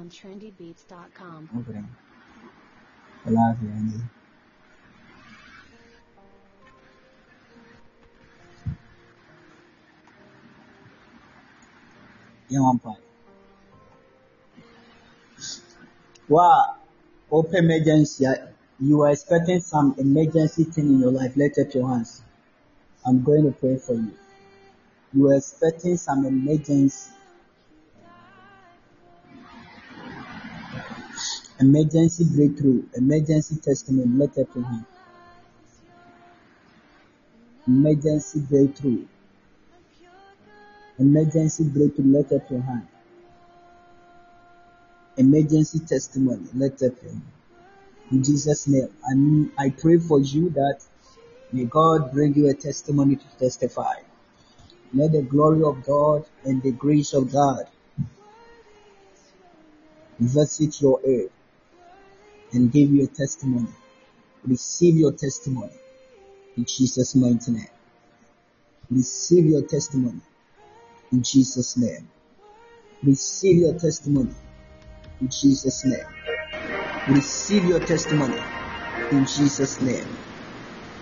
On trendybeats.com. Okay. Alive, Randy. Yeah, one point. Wow. Open emergency. You are expecting some emergency thing in your life. Let up your hands. I'm going to pray for you. You are expecting some emergency. Emergency breakthrough. Emergency testimony. Let to him. Emergency breakthrough. Emergency breakthrough. Let to hand. Emergency testimony. Let to him. In Jesus' name. I mean, I pray for you that may God bring you a testimony to testify. Let the glory of God and the grace of God visit your ear and give you a testimony. Receive your testimony in Jesus' mighty name. Receive your testimony in Jesus' name. Receive your testimony in Jesus' name. Receive your testimony in Jesus' name.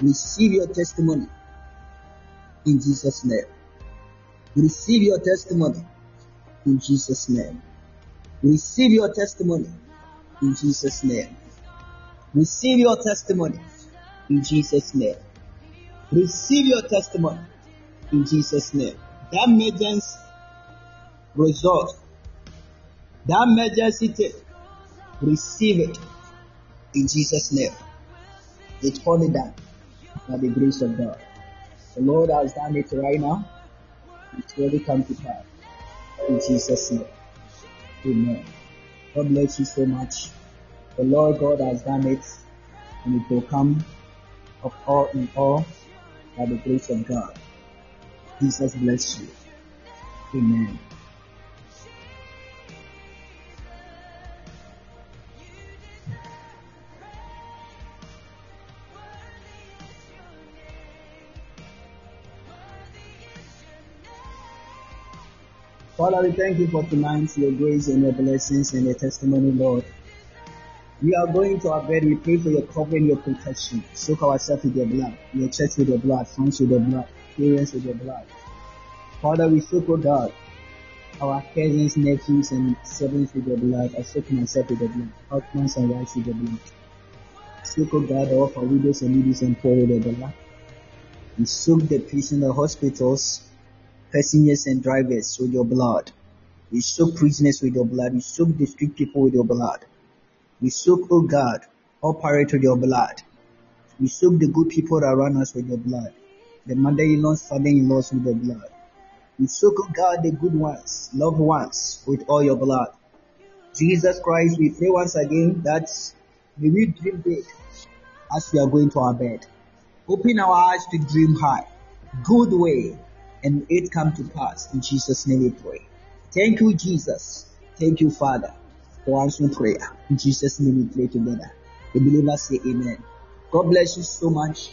Receive your testimony in Jesus' name. Receive your testimony in Jesus' name. Receive your testimony in Jesus' name. Receive your testimony in Jesus' name. Receive your testimony in Jesus' name. That emergency result, that emergency thing, receive it in Jesus' name. It's only done by the grace of God. The Lord has done it right now. It's already come to pass. In Jesus' name. Amen. God bless you so much. The Lord God has done it, and it will come of all in all by the grace of God. Jesus bless you. Amen. Father, we thank you for tonight, your grace and your blessings and your testimony, Lord. We are going to our bed. We pray for your covering, your protection. Soak ourselves with your blood, your church with your blood, friends with your blood, parents with your blood. Father, we soak, oh God, our cousins, nephews, and siblings with your blood. I soak myself with your blood. Husbands and wives with your blood. Soak, oh God, all our widows and needies and poor with your blood. We soak the in the hospitals, passengers and drivers with your blood. We soak prisoners with your blood. We soak the street people with your blood. We soak, oh God, all pirates with your blood. We soak the good people around us with your blood. The mother-in-laws, father-in-laws with your blood. We soak, oh God, the good ones, loved ones with all your blood. Jesus Christ, we pray once again that may we dream big as we are going to our bed. Open our eyes to dream high, good way, and it come to pass. In Jesus' name we pray. Thank you, Jesus. Thank you, Father, for answering prayer. In Jesus' name we pray together. The believers say amen. God bless you so much.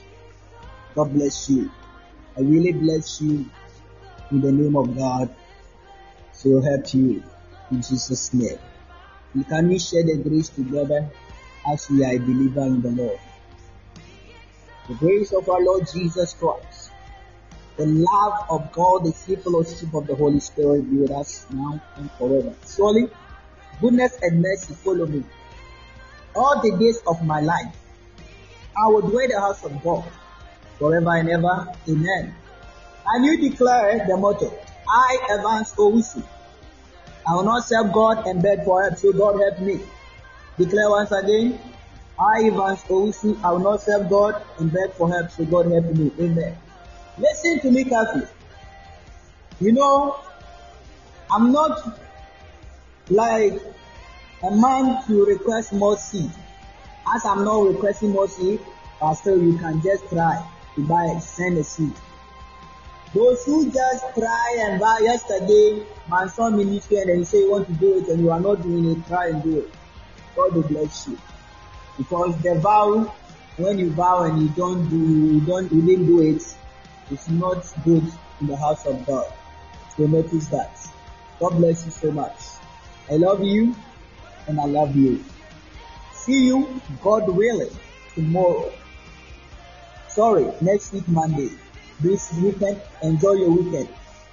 God bless you. I really bless you in the name of God. So help you in Jesus' name. We can we share the grace together as we are a believer in the Lord. The grace of our Lord Jesus Christ, the love of God, the sweet fellowship of the Holy Spirit be with us now and forever. Surely, goodness and mercy follow me all the days of my life. I will dwell in the house of God forever and ever. Amen. And you declare the motto, I advance Owusu. I will not serve God and beg for help, so God help me. Declare once again, I Evans Owusu, I will not serve God and beg for help, so God help me. Amen. Listen to me carefully. You know, I'm not like a man to request more seed. As I'm not requesting more seed, still you can just try to buy and send a seed. Those who just try and buy yesterday, my son ministry, and then say you want to do it and you are not doing it, try and do it. God will bless you. Because the vow, when you vow and you don't do, you don't, you didn't do it, it's not good in the house of God. So notice that. God bless you so much. I love you and I love you. See you, God willing, tomorrow. Sorry, next week Monday. This weekend, enjoy your weekend.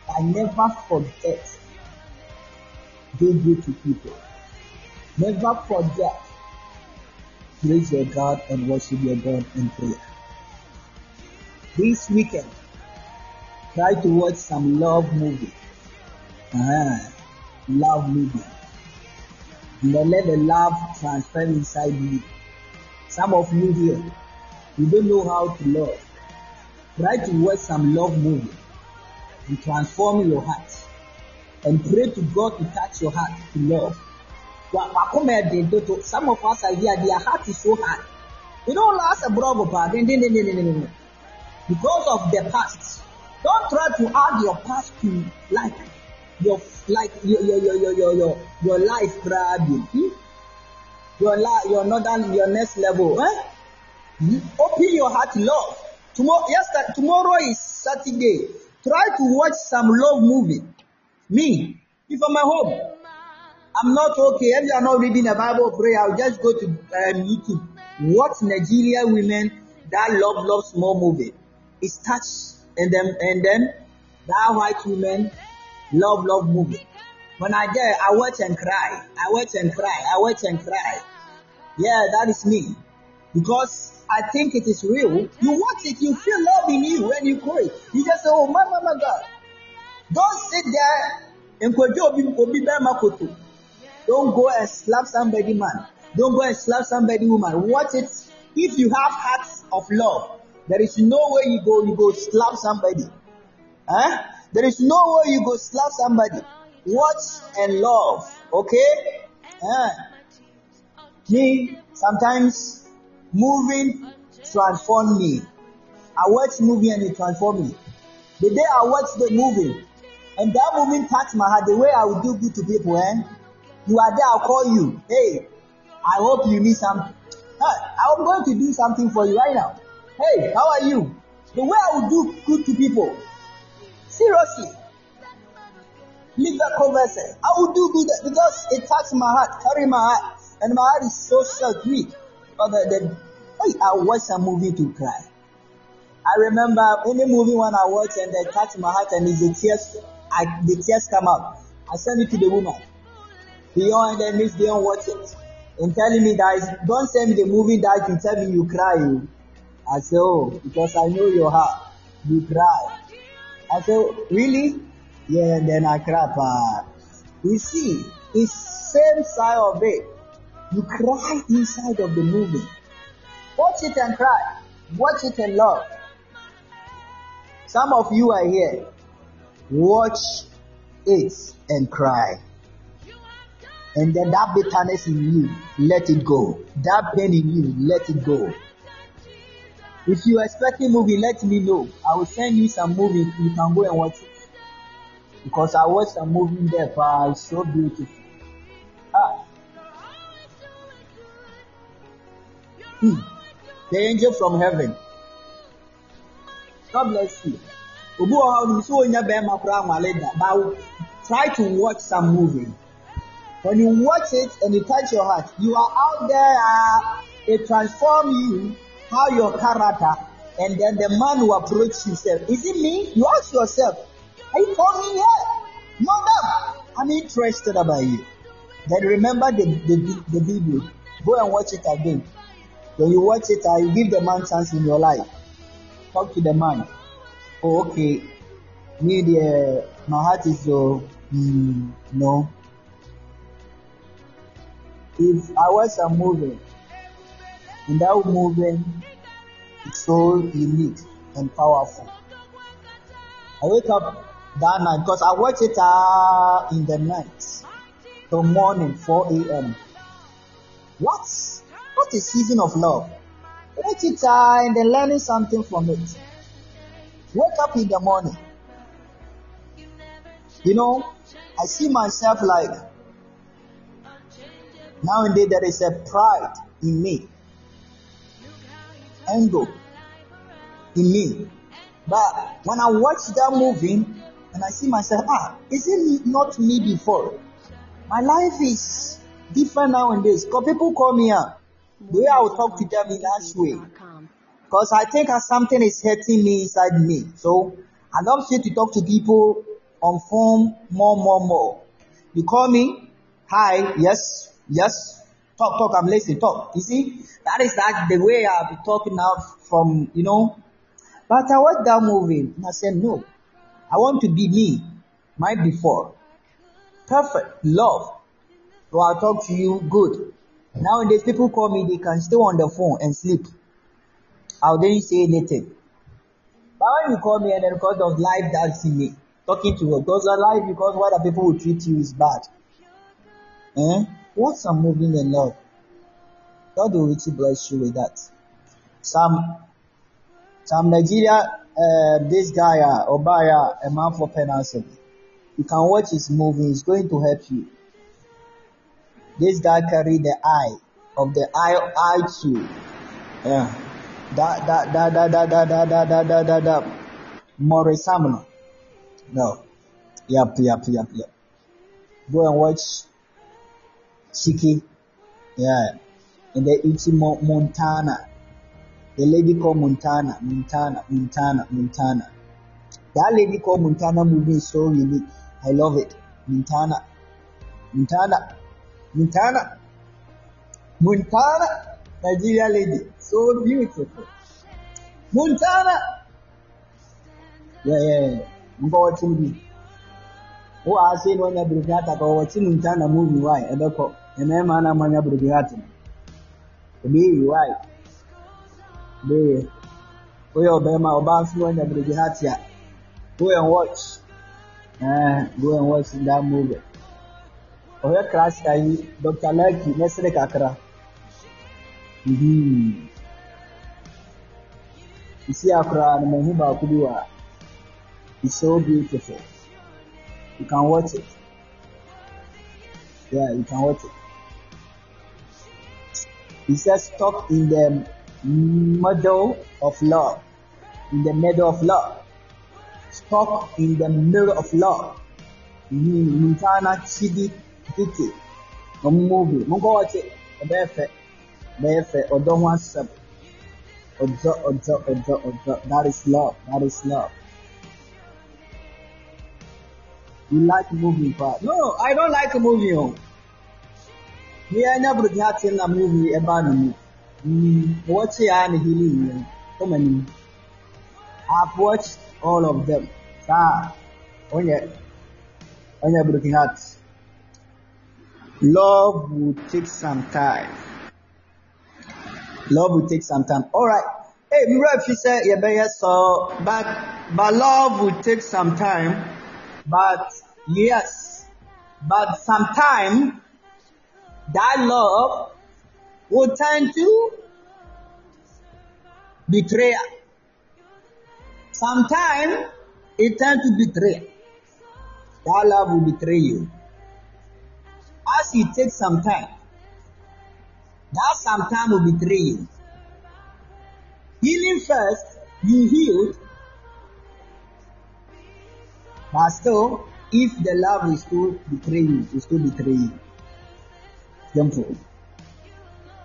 I never forget do good to people. Never forget praise your God and worship your God in prayer. This weekend, try to watch some love movie. Ah, love movie. And then let the love transfer inside you. Some of you here, you don't know how to love. Try to watch some love movie and transform your heart. And pray to God to touch your heart to love. Some of us are here, their heart is so hard. You don't last a bravo because of the past. Don't try to add your past to like your like your your your your your your, life problem. Hmm? Your life, your northern, your next level. Eh? Hmm? Open your heart love. Tomorrow, yes, tomorrow is Saturday. Try to watch some love movie. Me, if I'm at home, I'm not okay. If you are not reading the Bible, pray. I'll just go to um, YouTube. Watch Nigeria women that love love small movie. It's touch and then and then that white women love love movie. When I get, I watch and cry. I watch and cry. I watch and cry. Yeah, that is me. Because I think it is real. You watch it, you feel love in you when you pray. You just say, Oh my, my, my God. Don't sit there and don't go and slap somebody man. Don't go and slap somebody woman. Watch it. If you have hearts of love, there is no way you go you go slap somebody. Huh? There is no way you go slap somebody. Watch and love. Okay? Huh? Me, sometimes moving transform me. I watch movie and it transform me. The day I watch the movie and that movie touch my heart, the way I will do good to people, eh? You are there, I'll call you. Hey, I hope you need something. I'm going to do something for you right now. Hey, how are you? The way I will do good to people. Seriously. Leave that conversation. I will do good because it touches my heart, carry my heart, and my heart is so sweet. But the, the hey, I watch a movie to cry. I remember any movie when I watch and they touch my heart and the tears, I, the tears come out. I send it to the woman. Beyond and then Miss Beyond watch it and telling me that don't send me the movie that you tell me you cry. I say, oh, because I know your heart. You cry. I said, really? Yeah, then I cry. But uh, you see, it's same side of it. You cry inside of the movie. Watch it and cry. Watch it and love. Some of you are here. Watch it and cry. And then that bitterness in you, let it go. That pain in you, let it go. If you are expecting movie, let me know. I will send you some movie. You can go and watch it. Because I watched a movie there, but it's so beautiful. Ah. Hmm. The angel from heaven. God bless you. Obu ọha so onye bẹẹma kura nwale da, but try to watch some movie. When you watch it and it touch your heart, you are out there, uh, it transform you, how your character, and then the man who approach himself. Is it me? You ask yourself, are you calling here? No, no. I'm interested about you. Then remember the, the, the video. Go and watch it again. When you watch it, I uh, give the man chance in your life. Talk to the man. Oh, okay. Me, the, my heart is so, mm, no if I watch a movie and that movie is so unique and powerful, I wake up that night because I watch it uh, in the night till morning 4 a.m. What? What a season of love? Watch it uh, and then learning something from it. Wake up in the morning. You know, I see myself like now. nowadays there is a pride in me, ego in me. But when I watch that movie and I see myself, ah, is it not me before? My life is different nowadays. Because people call me up. The way I will talk to them in that way. Because I think something is hurting me inside me. So I love to talk to people on phone more, more, more. You call me, hi, yes, yes, talk, talk, I'm listening, talk. You see, that is that the way I'll be talking now from, you know. But I watched that movie and I said, no, I want to be me, my before. Perfect, love. So I'll talk to you good. Nowadays, people call me, they can stay on the phone and sleep. I didn't say anything. But when you call me and then because of life that's in me, talking to you, because of life, because what other people will treat you is bad. Eh? What's some moving in love? God will richly bless you with that. Some, some Nigeria, uh, this guy, uh, Obaya, a man for penance. You can watch his movie, it's going to help you. This guy carry the eye of the eye, eye too. Yeah. Da da da da da da da da da da da da. No. Yep, yep, yep, yep. Go and watch Chiki. Yeah. And the Ichi Mo- Montana. The lady called Montana, Montana, Montana, Montana. That lady called Montana movie is so unique. I love it. Montana. Montana. Montana. Montana. Nigeria lady. So beautiful. Montana. Yeah, yeah, yeah. Mba watching me. Who are saying when I bring that or watching Montana movie why? I don't co. Maana mwanya Brigati ebiyiwayo beye huyo ɔbɛrima ɔbaa nso wanya Brigati a go and watch eh, ɛɛ go and watch that movie? Ɔyɛ krasta yi Dr. Lucky ne sere kakra. Mhm. Esi akora na mo ho baako bi wa it's so beautiful. You can watch it. Yeah you can watch it. He says, stuck in the middle of love. In the middle of love. Stuck in the middle of love. Mintana chidi diti. Omubi. Mungo wate. Obefe. Obefe. Odo wasab. Odo, odo, odo, odo. That is love. That is love. You like moving part. No, I don't like moving ni ya nya buru ha tin na movie e ba ni ni what ya na healing ni o i've watched all of them. Sa onye onye broken heart love will take some time. Love will take some time. All right. Hey mmerɛ fi sɛ yɛbɛyɛ so but but love will take some time. But yes. But sometime that love will turn to betrayal. Sometimes it turns to betrayal. That love will betray you. As it takes some time, that sometime will betray you. Healing first, you healed, but still, if the love is still betray you, it still betray you. Simple.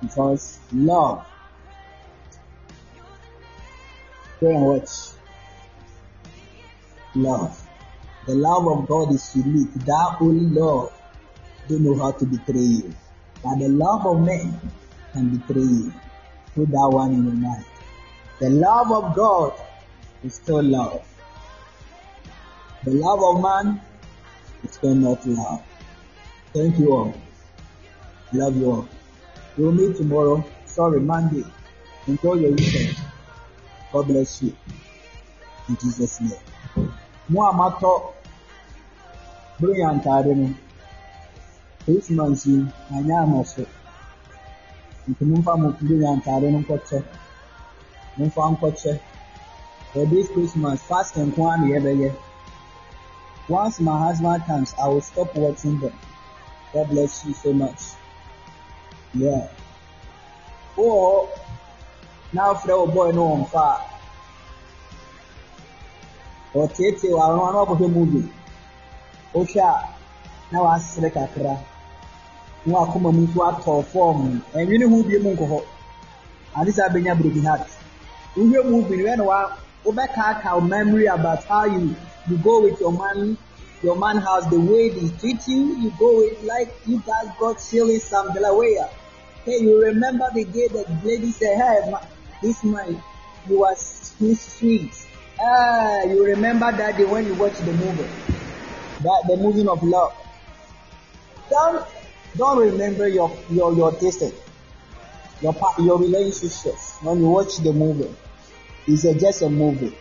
Because love. Go and watch. Love. The love of God is unique. That only love don't know how to betray you. But the love of men can betray you. Put that one in your mind. The love of God is still love. The love of man is still not love. Thank you all. Love you all. We'll meet tomorrow. Sorry, Monday. Enjoy your weekend. God bless you. In Jesus' name. Mo matɔ bronya ntaade no, Christmas yi, anyɛ ama so. Nti momfa mo bronya ntaade no nkɔkyɛ. Momfa nkɔkyɛ. For this Christmas, fasting nko ara na yɛbɛyɛ. Once my husband comes, I will stop watching them. God bless you so much. Yeah. Oh, now for a boy no on fire. ɔteetee wɔ ano ano akɔhwɛ movie. Wohwɛ a na wasere kakra na wakoma mu nso atɔ fɔm ɛnwene ho bie mu nkɔ hɔ ade sɛ abɛnya broken heart wohwɛ movie? No wɛ na wa wobɛkaaka memory about how you you go with your man your man has the way they treat you. You go with like you guys got silly some Delaware hey you remember the day that lady said hey ma, this man you was too sweet. Ah you remember that day when you watch the movie? That the movie of love. Don't don't remember your your your distance your your relationships when you watch the movie. It's a, just a movie.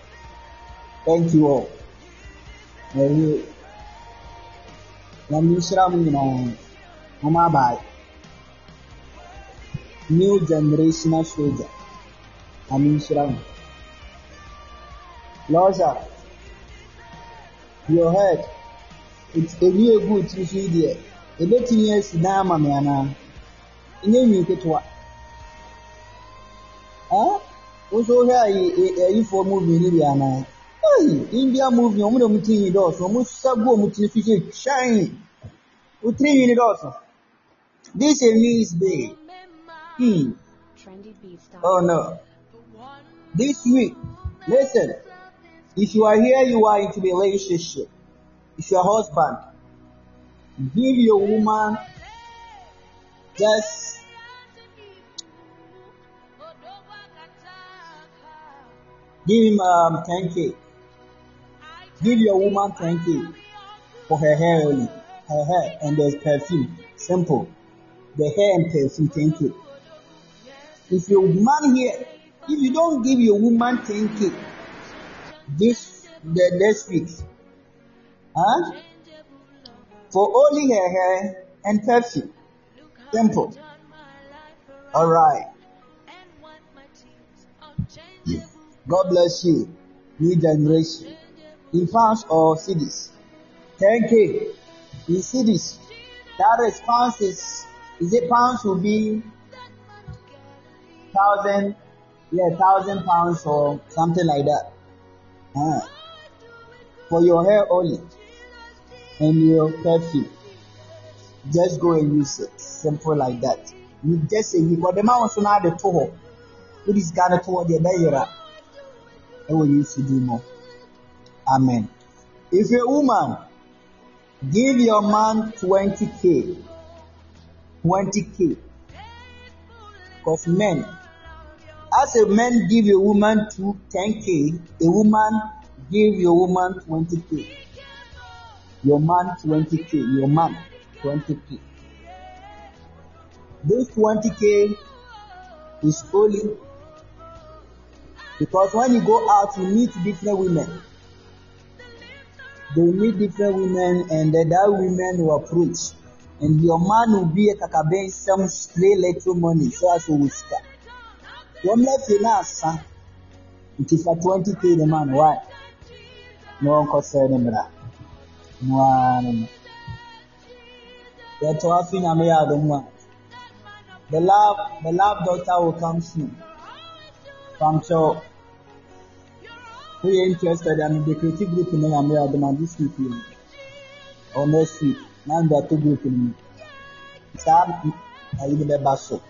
Thank you all. Ɛyɛ nyame Ramushramu no Umabai New Generational Soldier Ramushramu Losha Your head it's a real good to see there. Ebetumi asi dan ama me anaa nye nwi ketewa ɛn nso wohwɛ ayi ayifoɔ mu bi ni bi anaa. India movie ɔmo na ɔmo ti nwi dɔɔso ɔmo sa gu ɔmo tiri so sɛ twɛn o tiri nwi ni dɔɔso this a means day hmm. Oh no. This week listen. If you are here you are into a relationship. If your husband give your woman just give him um 10k give your woman 10k for her hair only her hair and there's perfume. Simple. The hair and perfume 10k if your man here if you don't give your woman 10k this the next week huh? For only her hair and perfume. Simple. All right. God bless you. New generation in pounds or cities 10k in cities that response is is it pounds will be thousand yeah thousand pounds or something like that. Uh, for your hair only and your perfume. Just go and use it. Simple like that. You just say you got the man also now the toho gonna to the bayera and we used to do more amen. If a woman give your man 20k 20k because men as a man give a woman to 10k a woman give your woman 20k your man 20k your man 20k this 20k is only because when you go out you meet different women they meet different women and that women will approach and your man will be a kakaben some play little money so as to sika wɔn lɛfi na asa nti fa 20k the man why? Na wɔn kɔ sɛ ne mmira noa ne no. Yɛtɔ afi nyame yɛ adom a the love the love doctor will come soon pamkyɛw woyɛ interested? And the creative group no nyame yɛ adom a this week yi or next week na ndato group no mu saa ayi no bɛba so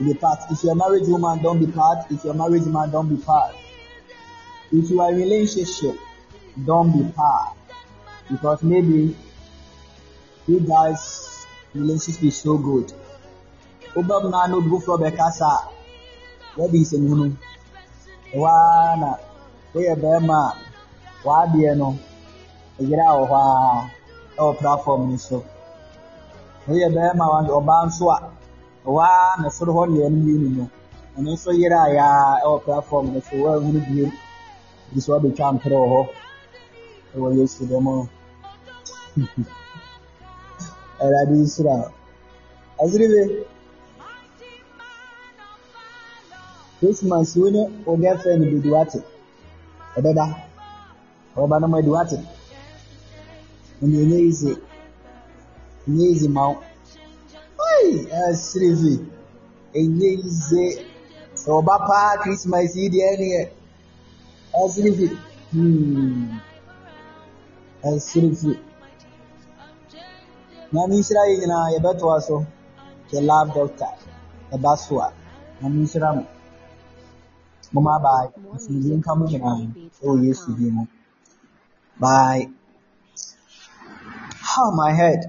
be part if you're a married woman don't be part if you're a married man don't be part if you are in a relationship don't be part because maybe you guys relationship is so good. Wobɛm na no obi foforɔ bɛkasa a wɔde nsɛmhunu waa na woyɛ bɛrima a w'adeɛ no ɛyere a wɔ hɔ a ɛwɔ platform no so. Woyɛ bɛrima a ɔbaa nso a waa na soro hɔ nea no mmienu no ɔno nso yere a yaa ɛwɔ platform no so wɔahunu bio bi so wɔabɛtwa mperɛ wɔ hɔ ɛwɔ yesu dɛm no awurade nsira ɔsere christmas wo ne wo girlfriend bɛdi wate ɛbɛba ɔbɛba no mo adi wate ɛna ɛnyɛ easy ɛnyɛ easy ma wo ɔyi ɛsiri fi ɛnyɛ easy. Sɛ ɔba paa christmas yi deɛ ɛne yɛ fi hmm. Fi nyame nhyira yɛ nyinaa yɛbɛtoa so. The love doctor ɛba so a nyame nhyira mo bye More asomdwe music nka mo on nyinaa trendybeats.com. ɛwɔ yesu din mu bye. Oh my head